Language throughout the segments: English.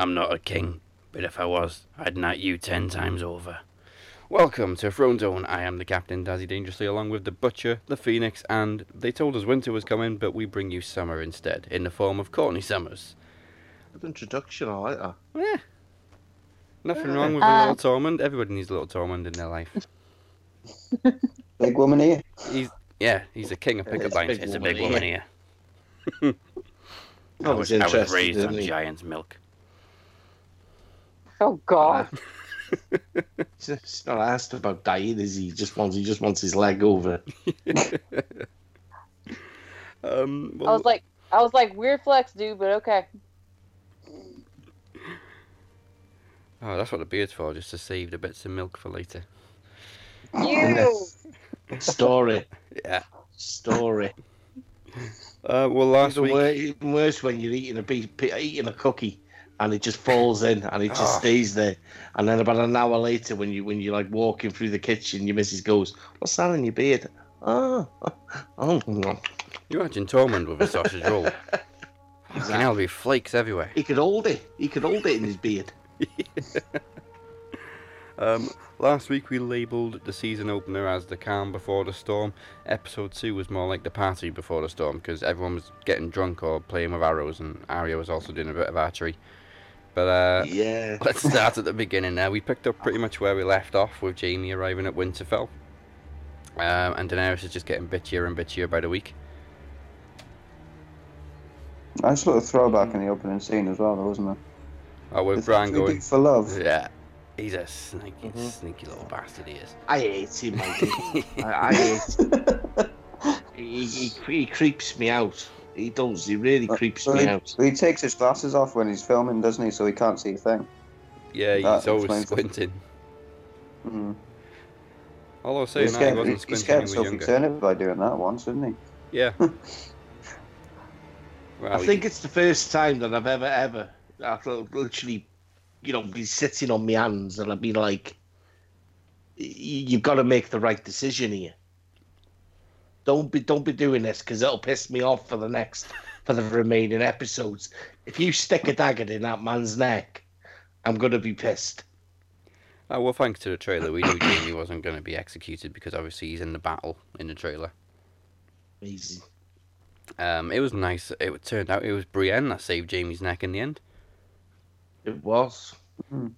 I'm not a king, but if I was, I'd knight you ten times over. Welcome to Throne Zone. I am the Captain, Dazzy Dangerously, along with the Butcher, the Phoenix, and they told us winter was coming, but we bring you summer instead, in the form of Courtney Summers. Good introduction, I like that. Yeah. Nothing wrong with a Uh, little Tormund. Everybody needs a little Tormund in their life. Big woman here. He's yeah, he's a king of Yeah, it's pickup a lines. big It's a woman big woman here. I I was was, I was raised on giant's milk. Oh God. He's he's not asked about dying, is he? He just wants he just wants his leg over. Um, I was like, I was like, weird flex, dude, but okay. oh, that's what the beard's for, just to save the bits of milk for later. You. Story, Yeah. story. Uh, well, last Even, week. wor- even worse when you're eating a piece, eating a cookie and it just falls in and it just Oh. stays there. And then about an hour later, when you when you're like walking through the kitchen, your missus goes, "What's that in your beard?" Ah. Oh, oh, no. You imagine Tormund with a sausage roll. Fucking hell, there'll be flakes everywhere. he could hold it. He could hold it in his beard. Um, last week we labelled the season opener as the calm before the storm. Episode 2 was more like the party before the storm because everyone was getting drunk or playing with arrows, and Arya was also doing a bit of archery. But uh, Yeah. let's start at the beginning now. We picked up pretty much where we left off with Jaime arriving at Winterfell. Um, and Daenerys is just getting bitchier and bitchier by the week. Nice little throwback in the opening scene as well, though, wasn't it? Oh, with The Bran going, for love. yeah, he's a sneaky, Mhm. sneaky little bastard he is. I hate him. I. I, I hate. He, he, he creeps me out. He does. He really creeps So me he, out. he takes his glasses off when he's filming, doesn't he? So he can't see a thing. Yeah, he's That always explains it. squinting. Mm. Although He saying that, he scared, wasn't he squinting scared when he was Sophie younger. Turner by doing that once, didn't he? Yeah. well, I he- think it's the first time that I've ever, ever, after literally, you know, be sitting on my hands and I've been like, you've got to make the right decision here. Don't be, don't be doing this because it'll piss me off for the next, for the remaining episodes. If you stick a dagger in that man's neck, I'm gonna be pissed. Oh, well, thanks to the trailer, we knew Jaime wasn't going to be executed because obviously he's in the battle in the trailer. Easy. Um, it was nice. It turned out it was Brienne that saved Jaime's neck in the end. It was. Hmm.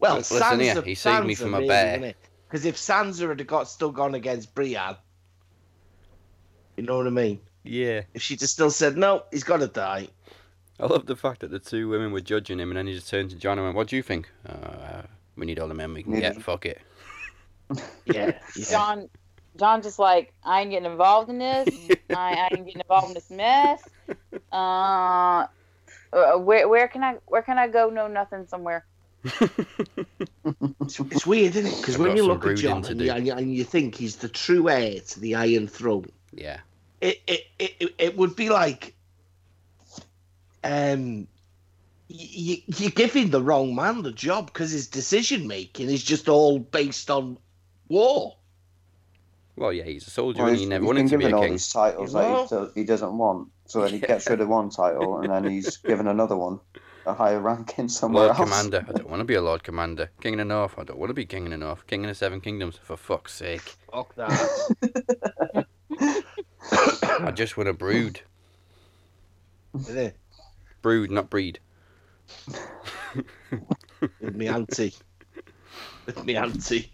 Well, Listen Sansa, here, he saved me from a really, bear. Innit? Because if Sansa had got still gone against Brienne, you know what I mean? Yeah. If she'd have still said no, he's got to die. I love the fact that the two women were judging him and then he just turned to Jon and went, What do you think? Uh, we need all the men we can get. Fuck it. Yeah, yeah. Jon, Jon, just like I ain't getting involved in this. I, I ain't getting involved in this mess. Uh, uh, where where can I where can I go? No, nothing. Somewhere. It's, it's weird, isn't it? Because when you look at brooding Jon and you, and, you, think he's the true heir to the Iron Throne, yeah. it it, it, it- it would be like um you, you're giving the wrong man the job because his decision making is just all based on war. Well, yeah, he's a soldier Well, and he never he's wanted to be given a all king. these titles that Well- he, he doesn't want. So then he Yeah. gets rid of one title, and then he's given another one, a higher ranking somewhere Lord else. Commander. I don't want to be a Lord Commander. King of the North. I don't want to be King of the North. King of the Seven Kingdoms. For fuck's sake. Fuck that. I just want to brood. Isn't? Brood, not breed. With me auntie. With me auntie.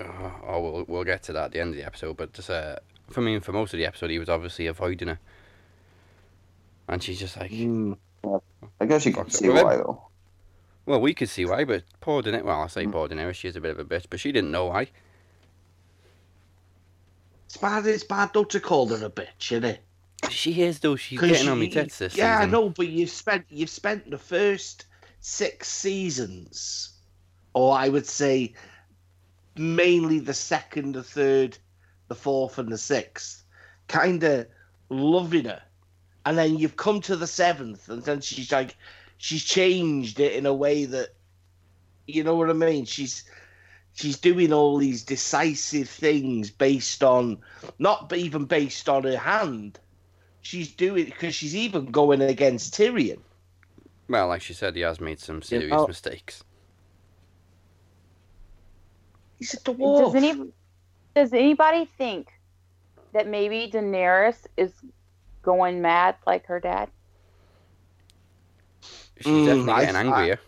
Oh, oh, we'll, we'll get to that at the end of the episode. But just, uh, for me, for most of the episode, he was obviously avoiding her. And she's just like, Mm. I guess you can Fuck's see why him. though. well, we could see why, but poor Daenerys, well, I say Mm. poor Daenerys, she's a bit of a bitch, but she didn't know why. It's bad, it's bad though to call her a bitch, isn't it? She is, though. She's getting on me you- tits this Yeah, I know, but you've spent you've spent the first six seasons, or I would say mainly the second, the third, the fourth, and the sixth, kind of loving her, and then you've come to the seventh, and then she's like, she's changed it in a way that, you know what I mean? She's she's doing all these decisive things based on not even based on her hand she's doing because she's even going against Tyrion. Well, like she said, he has made some serious know- mistakes. He's a dwarf. Does any does anybody think that maybe Daenerys is going mad like her dad? She's Mm, definitely I- getting I- angrier.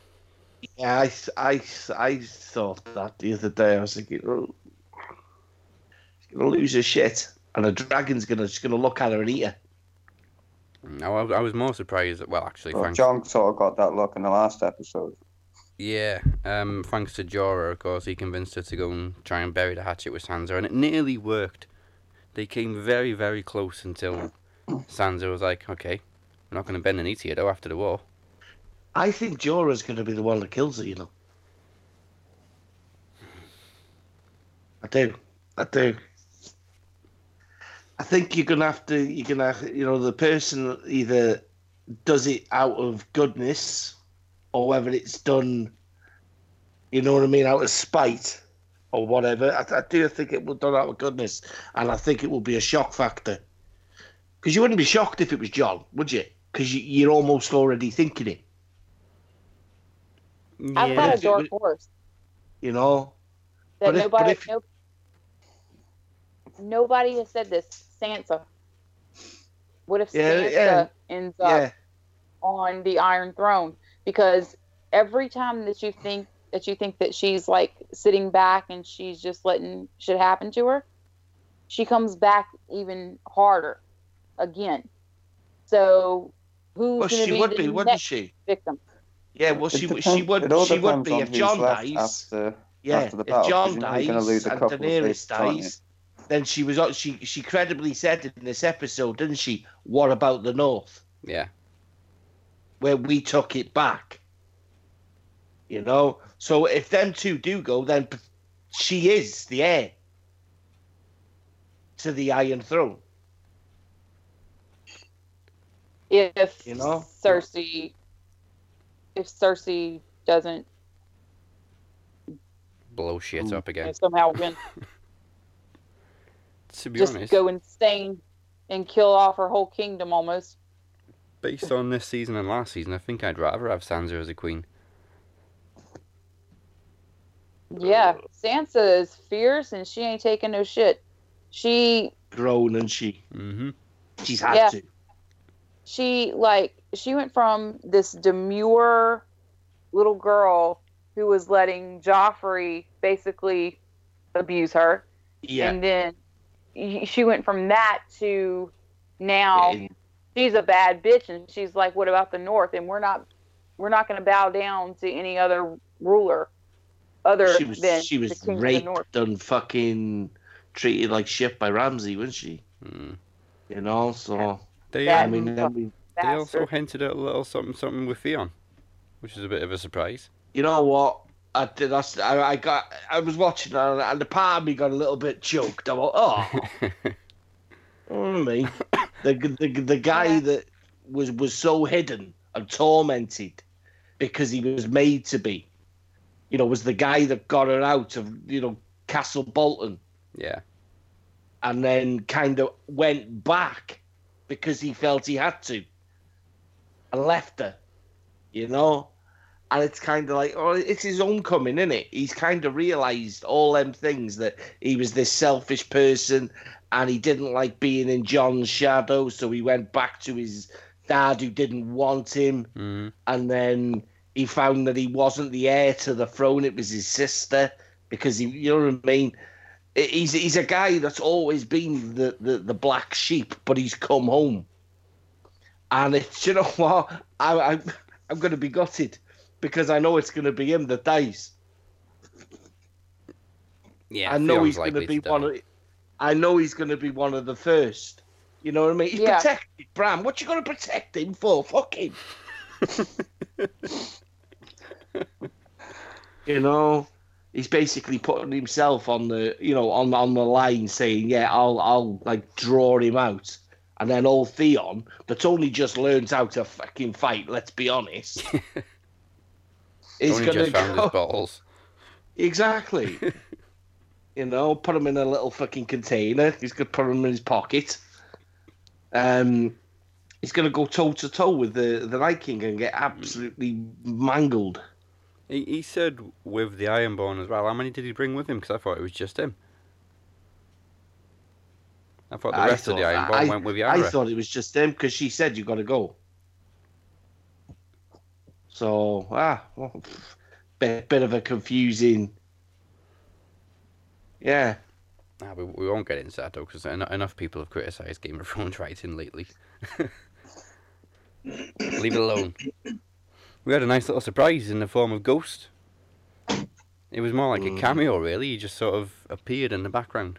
Yeah, I, I, I thought that the other day. I was thinking, oh, she's gonna lose her shit, and a dragon's gonna just gonna look at her and eat her. No, I, I was more surprised that. Well, actually, Well, thanks. Jon sort of got that look in the last episode. Yeah, um, thanks to Jorah, of course, he convinced her to go and try and bury the hatchet with Sansa, and it nearly worked. They came very, very close until Sansa was like, "Okay, we're not going to bend the knee to you though after the war." I think Jorah's gonna be the one that kills her. You know. I do. I do. I think you're gonna have to. You're gonna, have- you know, the person either does it out of goodness, or whether it's done, you know what I mean, out of spite, or whatever. I, I do think it will done out of goodness, and I think it will be a shock factor. Because you wouldn't be shocked if it was Jon, would you? Because you, you're almost already thinking it. I've got a dark horse You know. that But if- but nobody if- no, nobody has said this. Sansa. What if Yeah, Sansa yeah. ends up Yeah. on the Iron Throne? Because every time that you think that you think that she's like sitting back and she's just letting shit happen to her, she comes back even harder again. So who's Well, going to she be would the be, wouldn't next she? victim? Yeah. Well, she depends- she would she would be if Jon dies. After, Yeah. after the If battle, Jon 'cause you dies lose a and Daenerys faces, aren't you? dies, then she was she she credibly said in this episode, didn't she? What about the North? yeah. where we took it back. You know, so if them two do go, then she is the heir to the Iron Throne. If You know? Cersei, if Cersei doesn't Blow shit up again. somehow win, To be just honest, go insane and kill off her whole kingdom almost. based on this season and last season, I think I'd rather have Sansa as a queen. Yeah, Sansa is fierce and she ain't taking no shit. She Grown and she hmm she's had Yeah. to. She like she went from this demure little girl who was letting Joffrey basically abuse her, Yeah. and then she went from that to now Yeah, she's a bad bitch, and she's like, "What about the North?" And we're not we're not going to bow down to any other ruler other she was than she the was of the North. raped and fucking treated like shit by Ramsay, wasn't she? Mm. You know, so They, Yeah, I mean, we, they also hinted at a little something something with Theon, which is a bit of a surprise. you know what? I did. I, I got. I was watching and, and the part of me got a little bit choked. I went, oh. Oh, me. The, the the guy that was was so hidden and tormented because he was made to be, you know, was the guy that got her out of you know Castle Bolton yeah. and then kind of went back because he felt he had to and left her, you know. And it's kind of like, oh, it's his homecoming, isn't it? He's kind of realised all them things that he was this selfish person and he didn't like being in Jon's shadow, so he went back to his dad who didn't want him, Mm. and then he found that he wasn't the heir to the throne; it was his sister because he, you know what I mean. I- He's he's a guy that's always been the, the, the black sheep, but he's come home, and it's you know what I, I I'm going to be gutted because I know it's going to be him that dies. Yeah. I know he's going to be die. one of. I know he's going to be one of the first. You know what I mean? He's Yeah. protected, Bran. What you going to protect him for? Fuck him. you know, he's basically putting himself on the, you know, on on the line, saying, "Yeah, I'll, I'll like draw him out." And then old Theon, that's only just learned how to fucking fight. Let's be honest. is Only going just to found go his bottles. exactly. you know, put him in a little fucking container. He's gonna put him in his pocket. Um, he's going to go toe to toe with the the Night King and get absolutely mangled. He, he said with the Ironborn as well. How many did he bring with him? Because I thought it was just him. I thought the I rest of the Ironborn I- went with I thought it was just him because she said you got to go. So ah, well, bit bit of a confusing. Yeah, Nah, we, we won't get into that though, because enough people have criticised Game of Thrones writing lately. Leave it alone. We had a nice little surprise in the form of Ghost. It was more like a Mm. cameo, really. He just sort of appeared in the background.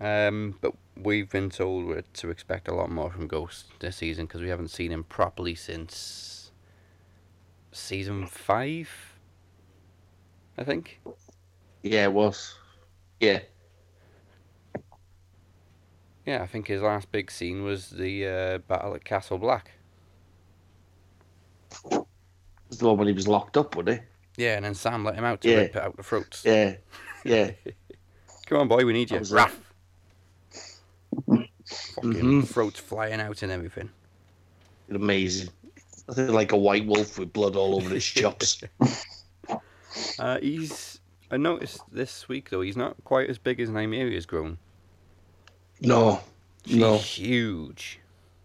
Um, but we've been told to expect a lot more from Ghost this season because we haven't seen him properly since season five, I think. yeah, it was. Yeah, Yeah, I think his last big scene was the uh, battle at Castle Black. Was the one when he was locked up, wasn't Yeah, and then Sam let him out to Yeah. rip it out the throats. Yeah, yeah. Come on, boy, we need you. That was it. Ruff. Fucking Mhm. throats flying out and everything. Amazing. I think like a white wolf with blood all over his chops. Uh, he's. I noticed this week though, he's not quite as big as Nymeria's grown. No, She's no. huge.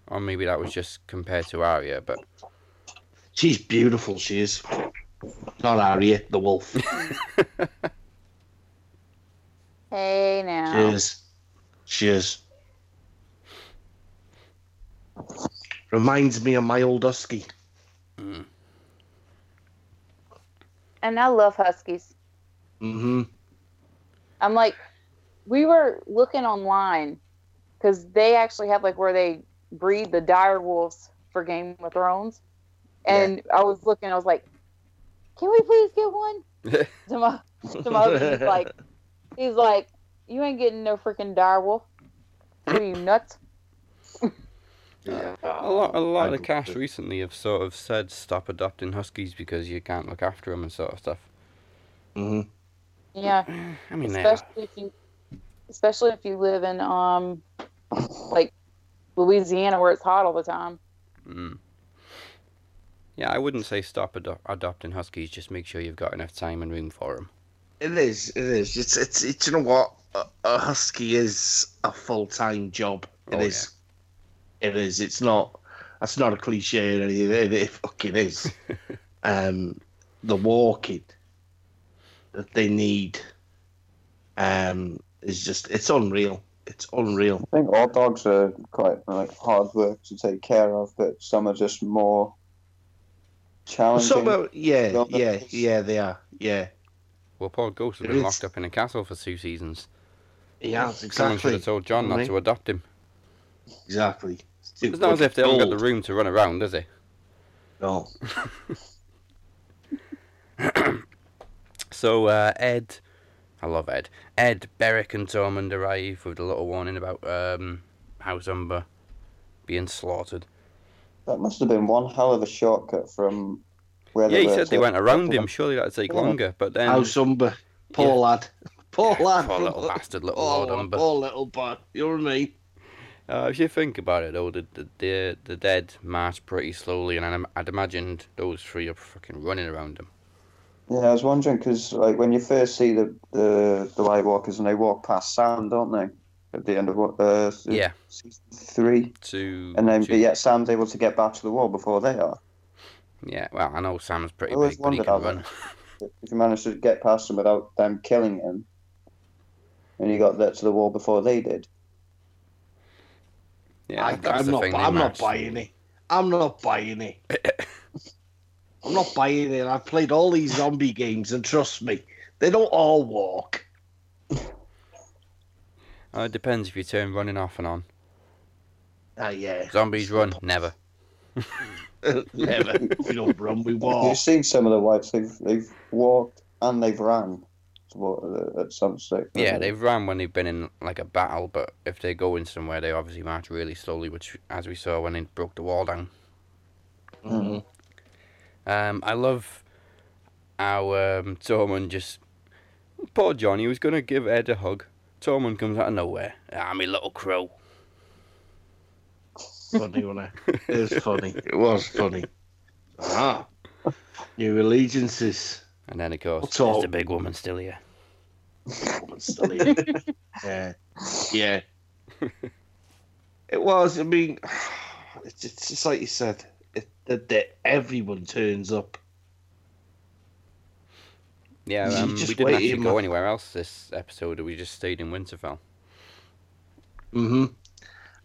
Or maybe that was just compared to Arya, but She's beautiful. She is. Not Arya, the wolf. Hey She now. is. She is. Reminds me of my old husky. mm, And I love huskies. Mm-hmm. I'm like, we were looking online because they actually have like where they breed the dire wolves for Game of Thrones, and I was looking, I was like, can we please get one? to my, to my husband, he's like, he's like, you ain't getting no freaking dire wolf. Are you nuts? Yeah. a lot, a lot of the I'd- cast recently have sort of said stop adopting huskies because you can't look after them and sort of stuff. Mm-hmm. Yeah, I mean, especially if you, especially if you live in um, like Louisiana where it's hot all the time. Mm. Yeah, I wouldn't say stop ado- adopting huskies. Just make sure you've got enough time and room for them. It is. It is. It's. It's. it's you know what? A, a husky is a full time job. It Oh, is. It is. It's not. That's not a cliche or anything. It, it fucking is. um, the walking that they need, um, is just. It's unreal. It's unreal. I think all dogs are quite like hard work to take care of, but some are just more challenging. Some are, yeah, Well, yeah, yeah. They are. Yeah. Well, Paul Ghost has It been is. locked up in a castle for two seasons. Yeah. Someone should Exactly. have told Jon not Right. to adopt him. Exactly. It's not as if they haven't got the room to run around, is it? No. So uh, Ed, I love Ed. Ed, Beric, and Tormund arrive with a little warning about um, House Umber being slaughtered. That must have been one hell of a shortcut from where Yeah, they he were said they went around him. Surely that'd take Yeah. longer. But then, House Umber. Poor Yeah. lad. Poor lad. poor little bastard, little Oh, Lord Umber. poor little bud. You know what I mean? Uh, if you think about it, though, the the the, the dead march pretty slowly, and I'd, I'd imagined those three are fucking running around him. Yeah, I was wondering because like when you first see the the the White Walkers and they walk past Sam, don't they? At the end of what uh, Yeah. season three, two and then to- but yet Sam's able to get back to the wall before they are. yeah, well, I know Sam's pretty I always big, but he wondered can how run. If you managed to get past them without them killing him, and you got that to the wall before they did. Yeah, I, that's I'm the not. thing. I'm not buying it. I'm not buying it. I'm not buying it. I've played all these zombie games, and trust me, they don't all walk. Uh, it depends if you turn running off and on. Ah, yeah. Zombies run, never. Never. we don't run. We walk. You've seen some of the whites; they've they've walked and they've ran to wa- uh, at some stage. Yeah, they've ran when they've been in like a battle, but if they go in somewhere, they obviously march really slowly, which, as we saw when they broke the wall down. Mhm. Um, I love how um, Tormund just poor Johnny was gonna give Ed a hug. Tormund comes out of nowhere. Ah, me little crow. funny, wasn't it? It was funny. It was funny. Ah, new allegiances. And then, of course, What's is all- the big woman still here? Woman's still here. yeah, yeah. It was. I mean, it's, it's just like you said. It, that, that everyone turns up. Yeah, um, we didn't actually go anywhere else this episode. We just stayed in Winterfell. hmm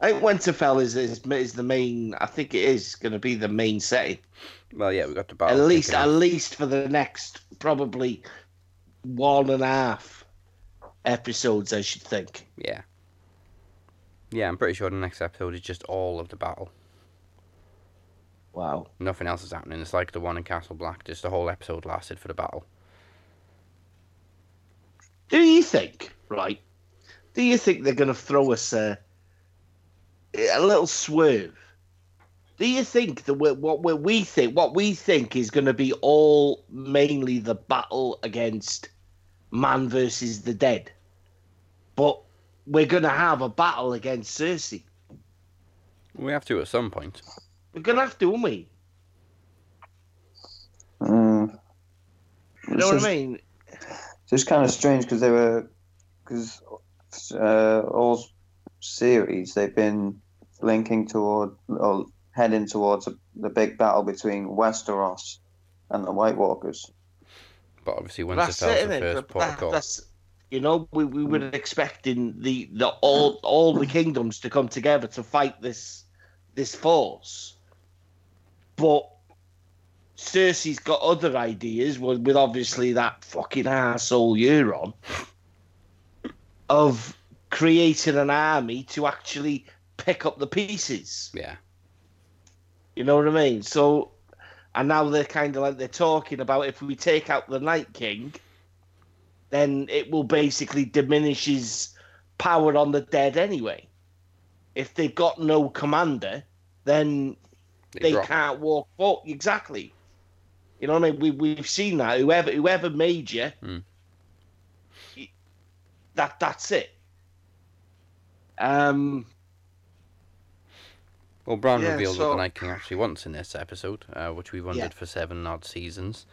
I think Winterfell is, is is the main. I think it is going to be the main setting. Well, yeah, we got the battle At least, at least for the next probably one and a half episodes, I should think. Yeah. Yeah, I'm pretty sure the next episode is just all of the battle. Wow. Nothing else is happening. It's like the one in Castle Black. Just the whole episode lasted for the battle. Do you think, right? Do you think they're going to throw us a, a little swerve? Do you think that we what we we think what we think is going to be all mainly the battle against man versus the dead, but we're going to have a battle against Cersei? We have to at some point. We're going to have to, aren't we? Mm. You know what I mean? It's kind of strange because they were, because uh, all series they've been linking toward or heading towards a, the big battle between Westeros and the White Walkers. But obviously, That's Winterfell's it, the innit? first But port of that- call. that's you know we, we were expecting the, the all all the kingdoms to come together to fight this this force, but Cersei's got other ideas with, with obviously that fucking asshole Euron of creating an army to actually pick up the pieces. Yeah. You know what I mean? So, and now they're kind of like they're talking about if we take out the Night King, then it will basically diminish his power on the dead anyway. If they've got no commander, then They they can't walk forward. Exactly. You know what I mean? We we've seen that. Whoever whoever made you, y- that that's it. Um. Well, Bran Yeah, revealed so- the Night King actually wants in this episode, uh, which we've wondered Yeah. for seven odd seasons.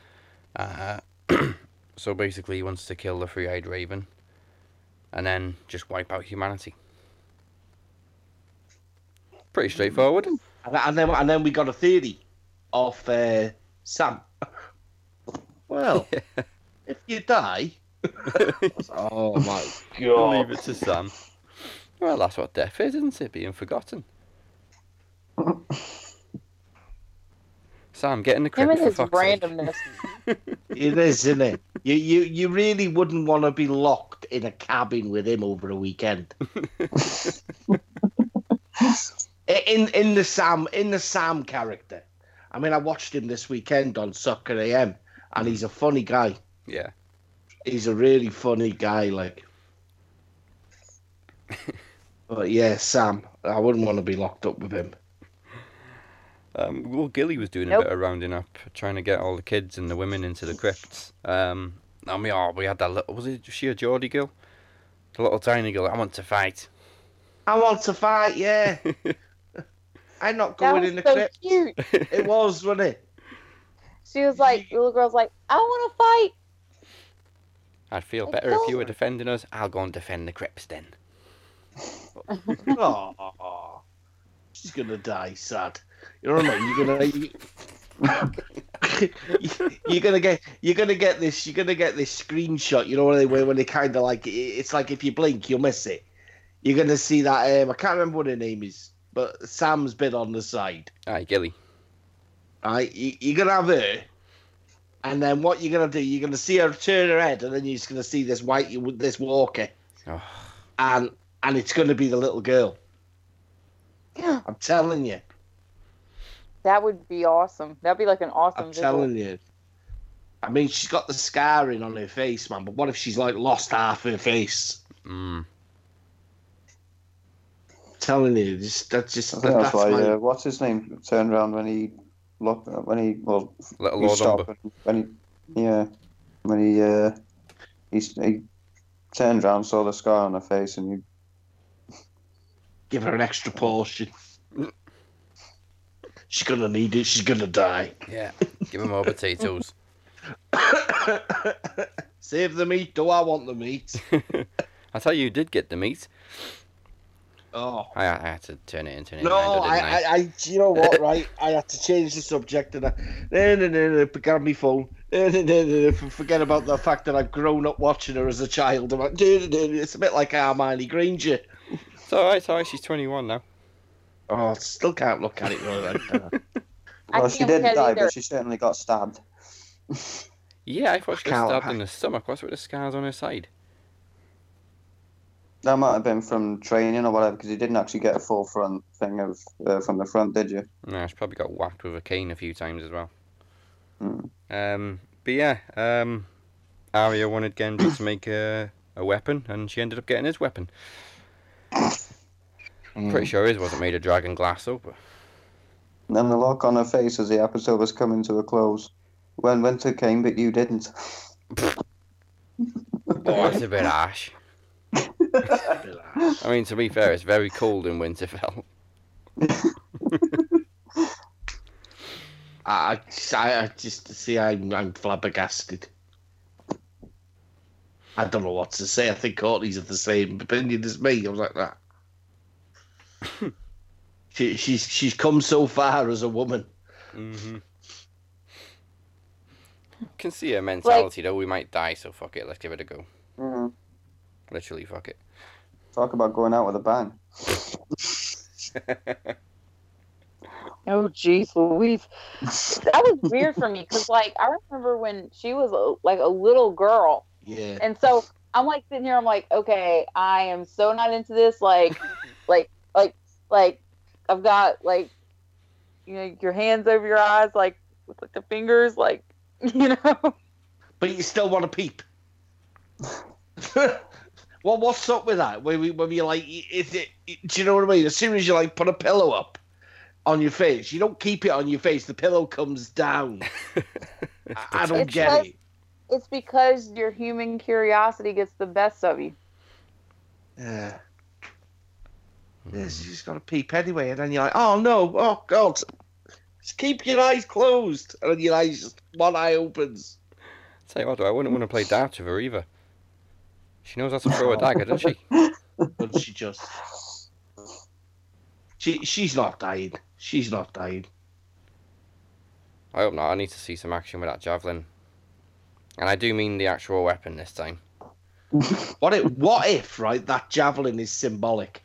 Uh, so basically, he wants to kill the three-eyed raven, and then just wipe out humanity. Pretty straightforward. And, and then and then we got a theory of uh, Sam. Well, if you die, oh my god. Leave god! it to Sam. Well, that's what death is, isn't it? Being forgotten. Sam, get in the Him and for his fuck's randomness. It is, isn't it? You you you really wouldn't want to be locked in a cabin with him over a weekend. in in the Sam in the Sam character. I mean, I watched him this weekend on Soccer AM, and he's a funny guy. Yeah. He's a really funny guy, like. but yeah, Sam, I wouldn't want to be locked up with him. Um, well, Gilly was doing a bit of rounding up, trying to get all the kids and the women into the crypts. Um, I mean, oh, we had that little, was it was she a Geordie girl? The little tiny girl, I want to fight. I want to fight, yeah. I'm not That going was in the so crypt. cute. It was, wasn't it? She was like, the little girl's like, I want to fight. I'd feel Of better if you were defending us. I'll go and defend the crypts then. Oh, she's gonna die sad. You know what I mean? You're gonna you, you're gonna get you're gonna get this you're gonna get this screenshot. You know what they mean? When they kind of like it's like if you blink, you'll miss it. You're gonna see that. Um, I can't remember what her name is, but Sam's bit on the side. Aye, Gilly. Right? You, you're gonna have her, and then what you're gonna do? You're gonna see her turn her head, and then you're just gonna see this white this walker, Oh, and and it's gonna be the little girl. Yeah. I'm telling you. That would be awesome. That'd be like an awesome I'm visual. telling you. I mean, she's got the scarring on her face, man. But what if she's like lost half her face? mm. Telling you, just that's just that, that's that's why. my. Uh, what's his name? Turned around when he looked when he well Little he Lord stopped and- when he yeah when he uh he, he turned around saw the scar on her face and you give her an extra portion. She's gonna need it. She's gonna die. Yeah. Give her more potatoes. Save the meat. Do I want the meat? I tell you, you did get the meat. Oh. I, I had to turn it into an No, innuendo, I, I? I, I, you know what, right? I had to change the subject and I, no, no, no, no, grab my phone. No, no, no, no, no, forget about the fact that I've grown up watching her as a child. I'm like, no, no, no, it's a bit like Hermione Granger. It's alright, it's alright, she's 21 now. Oh, still can't look at it. Right, I Well, she can't didn't die, either. but she certainly got stabbed. Yeah, I thought she got stabbed in the stomach. What's with the scars on her side? That might have been from training or whatever, because you didn't actually get a full front thing of uh, from the front, did you? No, she probably got whacked with a cane a few times as well. Hmm. Um, but yeah, um, Arya wanted Gendry to make a, a weapon, and she ended up getting his weapon. Hmm. Pretty sure his wasn't made of dragon glass, though. But And then the look on her face as the episode was coming to a close. When winter came, but you didn't. oh, it's a bit harsh. I mean, to be fair, it's very cold in Winterfell. I, I, I just see, I'm, I'm flabbergasted. I don't know what to say. I think Courtney's of the same opinion as me. I was like that. she, she's she's come so far as a woman. hmm Can see her mentality though. We might die, so fuck it. Let's give it a go. Mhm. Literally, fuck it. Talk about going out with a bang. Oh, jeez, Louise. That was weird for me because, like, I remember when she was a, like a little girl, Yeah. and so I'm like sitting here. I'm like, okay, I am so not into this. Like, like, like, like, I've got like, you know, your hands over your eyes, like with like the fingers, like, you know. But you still want to peep. Well, what's up with that? When, we, when you're like, is it? Do you know what I mean? As soon as you like put a pillow up on your face, you don't keep it on your face. The pillow comes down. I, I don't It's get like- it. It's because your human curiosity gets the best of you. Yeah. Yes, you just got to peep anyway, and then you're like, oh no, oh god, just keep your eyes closed, and then your eyes just one eye opens. Tell you what, though, I wouldn't want to play darts with her either. She knows how to throw a dagger, doesn't she? But she just, she she's not dying. She's not dying. I hope not. I need to see some action with that javelin. And I do mean the actual weapon this time. What if, what if, right, that javelin is symbolic?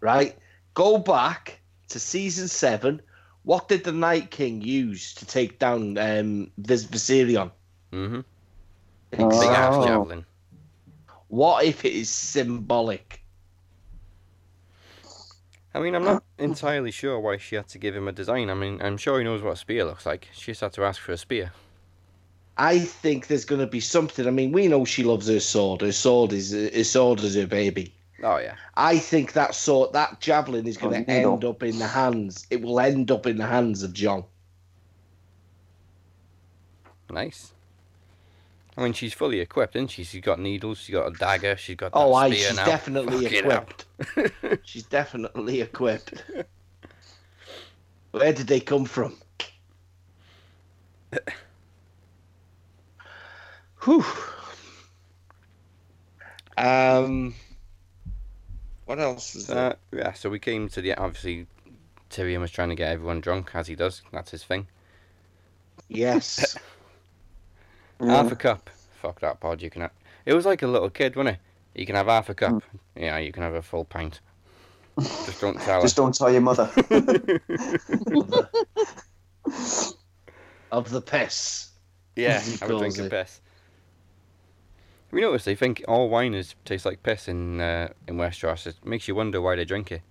Right? Go back to season seven. What did the Night King use to take down um, Vis- Viserion? Mm-hmm. Big ass Oh. javelin. What if it is symbolic? I mean, I'm not entirely sure why she had to give him a design. I mean, I'm sure he knows what a spear looks like. She just had to ask for a spear. I think there's going to be something. I mean, we know she loves her sword. Her sword is her sword is her baby. Oh, yeah. I think that sword, that javelin, is going Oh, to needle. end up in the hands. It will end up in the hands of Jon. Nice. I mean, she's fully equipped, isn't she? She's got needles, she's got a dagger, she's got Oh, I, she's now. definitely Fucking equipped. she's definitely equipped. Where did they come from? Whew. Um, what else is there? Uh, yeah, so we came to the obviously Tyrion was trying to get everyone drunk as he does. That's his thing. Yes. Half a cup. Fuck that pod. You can. Have, it was like a little kid, wasn't it? You can have half a cup. Yeah, you can have a full pint. Just don't tell Just her. don't tell your mother. of, the, piss. yeah, as he I was calls drinking piss. We notice they think all wine is tastes like piss in uh, in Westeros? It makes you wonder why they drink it.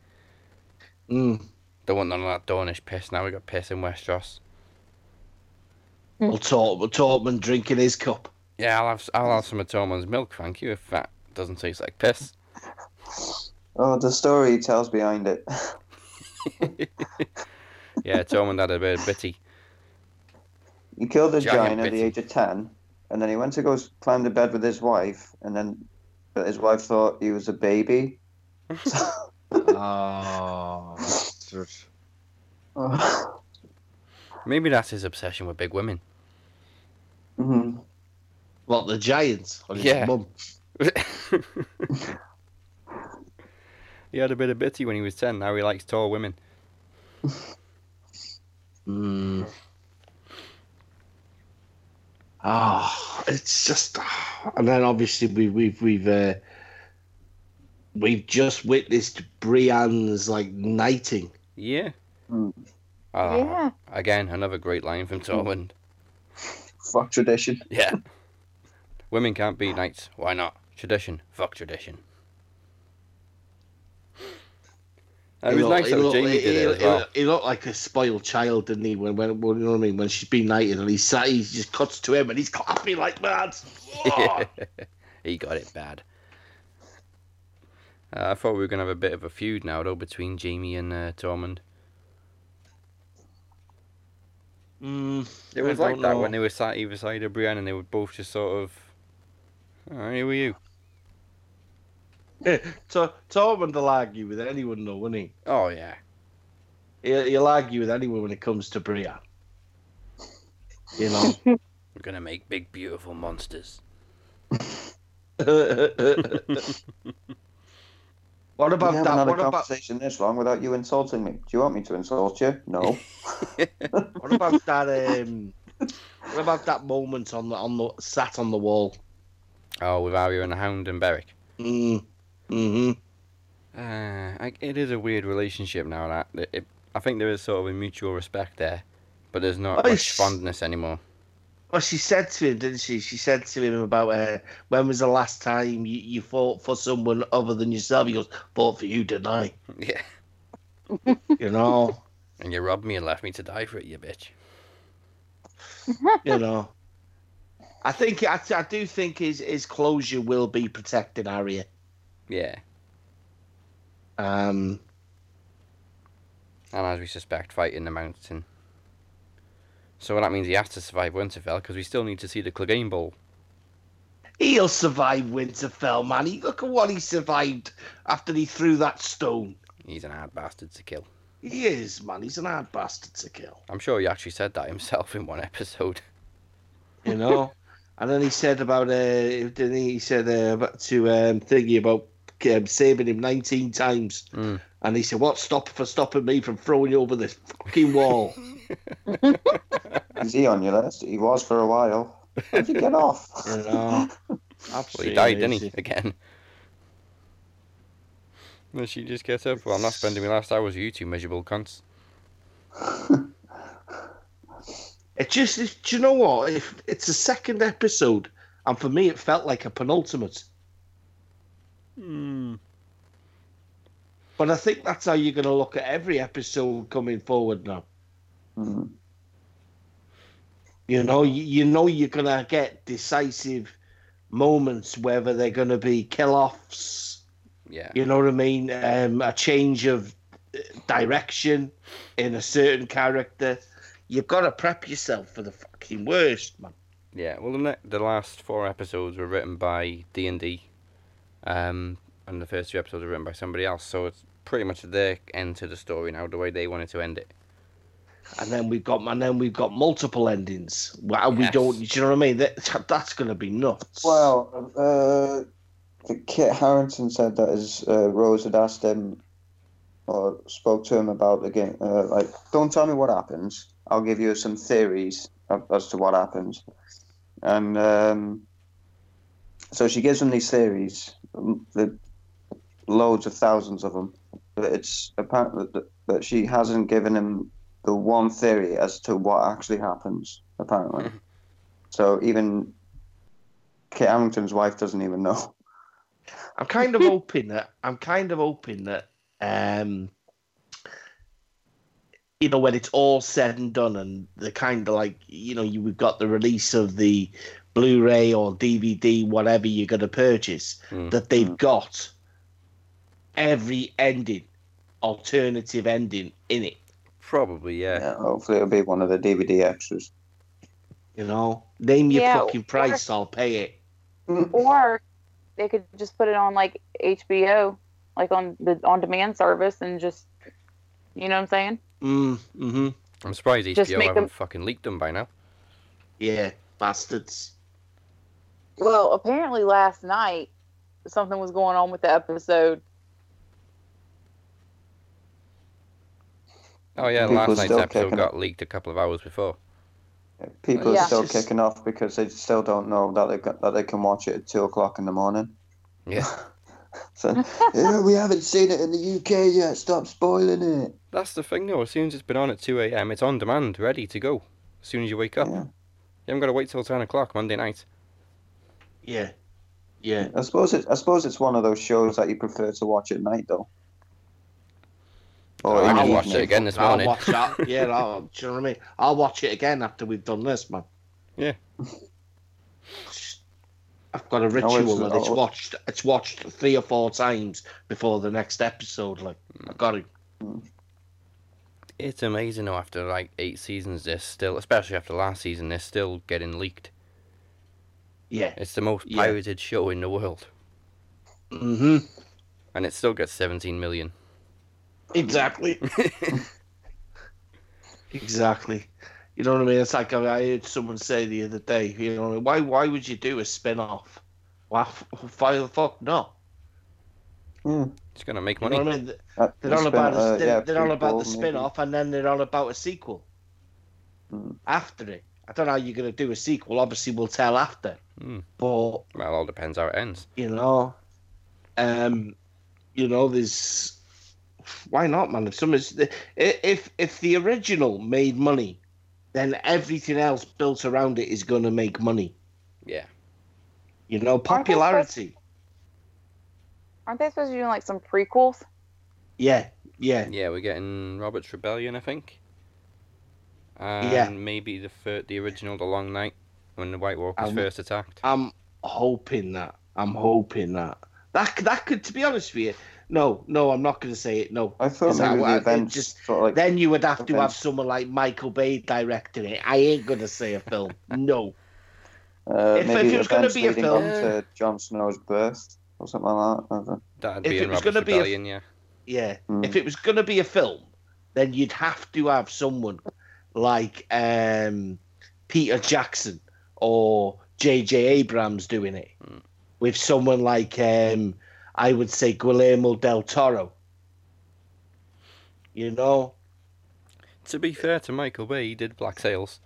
Mm. Don't want none of that Dornish piss. Now we got piss in Westeros. Well, Tor- Tormund drinking his cup. Yeah, I'll have I'll have some of Tormund's milk, thank you. If that doesn't taste like piss. Oh, the story he tells behind it. yeah, Tormund had a bit of bitty. He killed a Giant giant, at the age of 10, and then he went to go climb to bed with his wife, and then but his wife thought he was a baby. Oh. Oh. Maybe that's his obsession with big women. Mhm. What the Giants? Or his Yeah. mum? he had a bit of bitty when he was 10. Now he likes tall women. Mm. Oh, it's just, and then obviously we, we've we've uh, we've just witnessed Brienne's like knighting. Yeah. Mm. Ah, yeah. Again, another great line from Tormund. Fuck tradition. Yeah. Women can't be knights. Why not? Tradition. Fuck tradition. It was He nice looked- that looked- Jaime he- did it as he- well. He looked like a spoiled child, didn't he? When, when, when you know what I mean? When she's been knighted and he sat, he just cuts to him and he's clapping like mad. Oh. he got it bad. Uh, I thought we were going to have a bit of a feud now, though, between Jaime and uh, Tormund. Mm, It was I like that know. when they were sat either side of Brienne and they were both just sort of. Oh, who are you? So Tormund will argue with anyone, though, wouldn't he? Oh, yeah. He'll, he'll argue with anyone when it comes to Brienne. You know. We're going to make big, beautiful monsters. what We about haven't that? had a What about conversation this long without you insulting me. Do you want me to insult you? No. what about that? Um, what about that moment on the on the sat on the wall? Oh, with Arya and Hound and Beric. Mm. Hmm. Uh, I, it is a weird relationship now. That it, it, I think there is sort of a mutual respect there, but there's not Oh, much it's- fondness anymore. Well, she said to him, didn't she? She said to him about uh, when was the last time you, you fought for someone other than yourself? He goes, "Fought for you, didn't I?" Yeah, You know, and you robbed me and left me to die for it, you bitch. you know. I think I, I do think his his closure will be protecting Arya. Yeah, Um, and as we suspect, fighting the mountain. So that means he has to survive Winterfell because we still need to see the Clegane Bowl. he'll survive Winterfell, man. He, look at what he survived after he threw that stone. He's an hard bastard to kill. He is, man. He's an hard bastard to kill. I'm sure he actually said that himself in one episode. you know. and then he said about uh, didn't he? He said uh, about to um, thingy about um, saving him nineteen times, Mm. and he said, "What stop for stopping me from throwing you over this fucking wall?" Is he on your list? He was for a while. How'd you get off? you know, Well, absolutely. he died, didn't he? Again. And she just gets up. Well, I'm not spending my last hours with you two miserable cunts. It just, it, do you know what? If it's the second episode, and for me, it felt like a penultimate. Hmm. But I think that's how you're going to look at every episode coming forward now. Mm. You know, you, you know you're gonna get decisive moments, whether they're gonna be kill-offs. Yeah. You know what I mean? Um, a change of uh, direction in a certain character. You've got to prep yourself for the fucking worst, man. Yeah, well, the, ne- the last four episodes were written by D and D, um, and the first two episodes were written by somebody else. So it's pretty much their end to the story now, the way they wanted to end it. And then we've got, and then we've got multiple endings. Wow, we Yes. don't. Do you know what I mean? That, that's gonna be nuts. Well, uh, Kit Harington said that as uh, Rose had asked him or spoke to him about the game, uh, like, don't tell me what happens. I'll give you some theories as to what happens. And um, so she gives him these theories, um, the loads of thousands of them. But it's apparent that, that she hasn't given him the one theory as to what actually happens. Apparently, so even Kit Harington's wife doesn't even know. I'm kind of hoping that I'm kind of hoping that um you know when it's all said and done and the kind of like you know you we've got the release of the Blu-ray or DVD whatever you're going to purchase Mm. that they've got every ending alternative ending in it Probably, yeah. Yeah, hopefully it'll be one of the DVD extras. you know name your Yeah, fucking price I'll pay it or they could just put it on like HBO, like on the on demand service, and just you know what I'm saying. Mm, mm-hmm. I'm surprised Just HBO make haven't them- fucking leaked them by now. Yeah, bastards. Well, apparently last night something was going on with the episode. Oh yeah, People last night's episode kicking got leaked a couple of hours before. People Yeah. are still Just- kicking off because they still don't know that they got, that they can watch it at two o'clock in the morning. Yeah. So, yeah, we haven't seen it in the UK yet. Stop spoiling it. That's the thing though, as soon as it's been on at 2 a.m., it's on demand, ready to go. As soon as you wake up. Yeah. You haven't got to wait till 10 o'clock Monday night. Yeah, yeah. I suppose it. I suppose it's one of those shows that you prefer to watch at night, though. Oh, I will just the it again this I'll morning. watch that. Yeah, I'll, do you know what I mean? I'll watch it again after we've done this, man. Yeah. I've got a it's- ritual that it's oh. watched. It's watched three or four times before the next episode. Like I got it. It's amazing though, after like eight seasons, they're still, especially after last season, they're still getting leaked. Yeah. It's the most Yeah. pirated show in the world. Mm-hmm. And it still gets 17 million. Exactly. exactly. You know what I mean? It's like I I heard someone say the other day. You know, why why would you do a spin off? Why, why the fuck no? Yeah. It's going to make money. You money. know what I mean? Uh, They're on spin- about a, uh, they're, yeah, they're on about the prequel, spin off, and then they're on about a sequel Hmm. after it. I don't know how you're gonna do a sequel. Obviously, we'll tell after. Hmm. But Well, it all depends how it ends. you know, um, you know, there's why not, man? If someone's if if the original made money, then everything else built around it is gonna make money. Yeah. You know, popularity. Aren't they supposed to be doing like some prequels? Yeah, yeah, Yeah, we're getting Robert's Rebellion, I think. And Yeah. maybe the fir- the original, The Long Night, when the White Walkers Um, first attacked. I'm hoping that. I'm hoping that that that could, to be honest with you, no, no, I'm not gonna say it. No, I thought Is that maybe the it events just- sort of like then you would have to have someone like Michael Bay directing it. I ain't gonna say a film. No. uh, if- maybe if it was gonna events be a film- to Jon Snow's birth or something like that. I don't know. That'd if be it in was gonna be a- yeah. Yeah. Hmm. If it was gonna be a film, then you'd have to have someone like um, Peter Jackson or J.J. Abrams doing it, Hmm. with someone like um, I would say Guillermo del Toro. You know, To be fair to Michael Bay, he did Black Sails.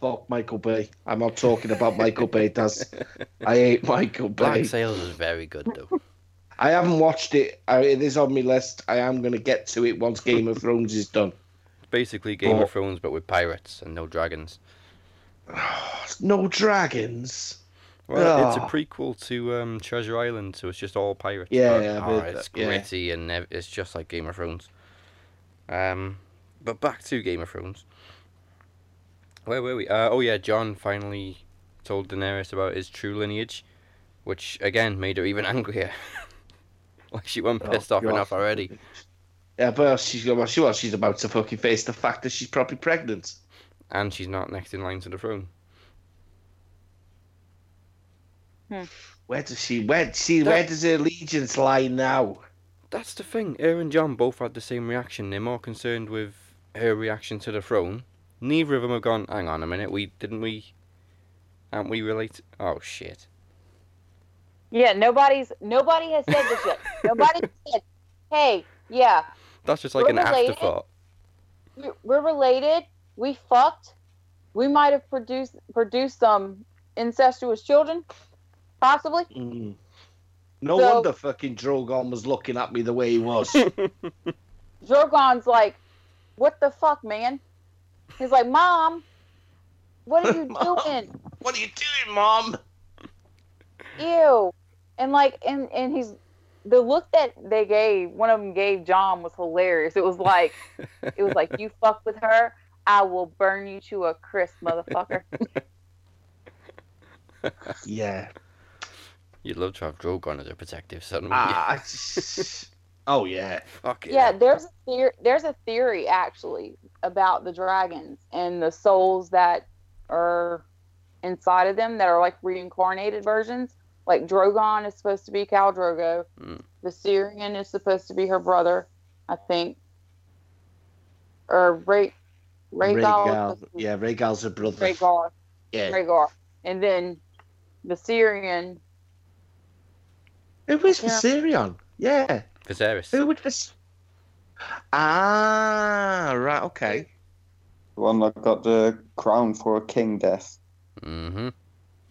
fuck Michael Bay. I'm not talking about Michael Bay. does I hate Michael Bay. Black Sails is very good, though. I haven't watched it. I, it is on my list. I am going to get to it once Game of Thrones is done. Basically, Game Oh. of Thrones, but with pirates and no dragons. No dragons. Well, it's a Ah. prequel to um, Treasure Island, so it's just all pirates. Yeah, but, yeah, oh, it's that, yeah. gritty and ev- it's just like Game of Thrones. Um, but back to Game of Thrones. Where were we? Uh, oh yeah, Jon finally told Daenerys about his true lineage, which again made her even angrier. like she wasn't Oh, pissed off God. enough already. Yeah, but she's well, she was. She's about to fucking face the fact that she's probably pregnant. And she's not next in line to the throne. Hmm. Where does she? Where see? Where does her allegiance lie now? That's the thing. Her and Jon both had the same reaction. They're more concerned with her reaction to the throne. Neither of them have gone. Hang on a minute. We didn't we? Aren't we related? Oh shit. Yeah, nobody's nobody has said this yet. Nobody said, "Hey, yeah, That's just like We're an related. afterthought. we- we're related. We fucked. We might have produced produced some incestuous children, possibly." Mm. No So- wonder fucking Drogon was looking at me the way he was. Drogon's like, "What the fuck, man?" He's like, "Mom, what are you Mom. doing? what are you doing, Mom? Ew!" And like, and and he's the look that they gave. One of them gave Jon was hilarious. It was like, it was like, "You fuck with her, I will burn you to a crisp, motherfucker." Yeah. You'd love to have Drogon as a protective son. wouldn't Ah, oh yeah. you? Fuck yeah, there's a theory, there's a theory actually about the dragons and the souls that are inside of them that are like reincarnated versions. Like Drogon is supposed to be Khal Drogo. Mm. Viserion is supposed to be her brother, I think. or Ray Rhaegal. Rhaegal. Yeah, Rhaegal's a brother. Rhaegar. Yeah. Rhaegar. And then Viserion. Who was Yeah. Viserion? Yeah. Viserys. Who would this? Ah, right. Okay. The one that got the crown for a king death. Mm-hmm. in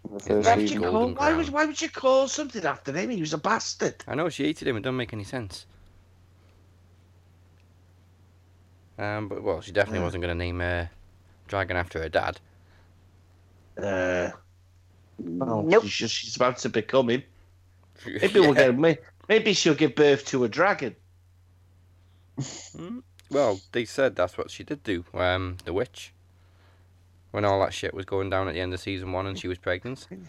The Yeah, first Why would, That's you call, why, would, why would you call something after him? He was a bastard. I know she hated him. It doesn't make any sense. Um, but well, she definitely Yeah. wasn't going to name a dragon after her dad. Uh, well, Nope. she's, just, she's about to become him. Maybe we'll get. may- Maybe she'll give birth to a dragon. Hmm? Well, they said that's what she did do. Um, the witch. When all that shit was going down at the end of season one, and she was pregnant. Can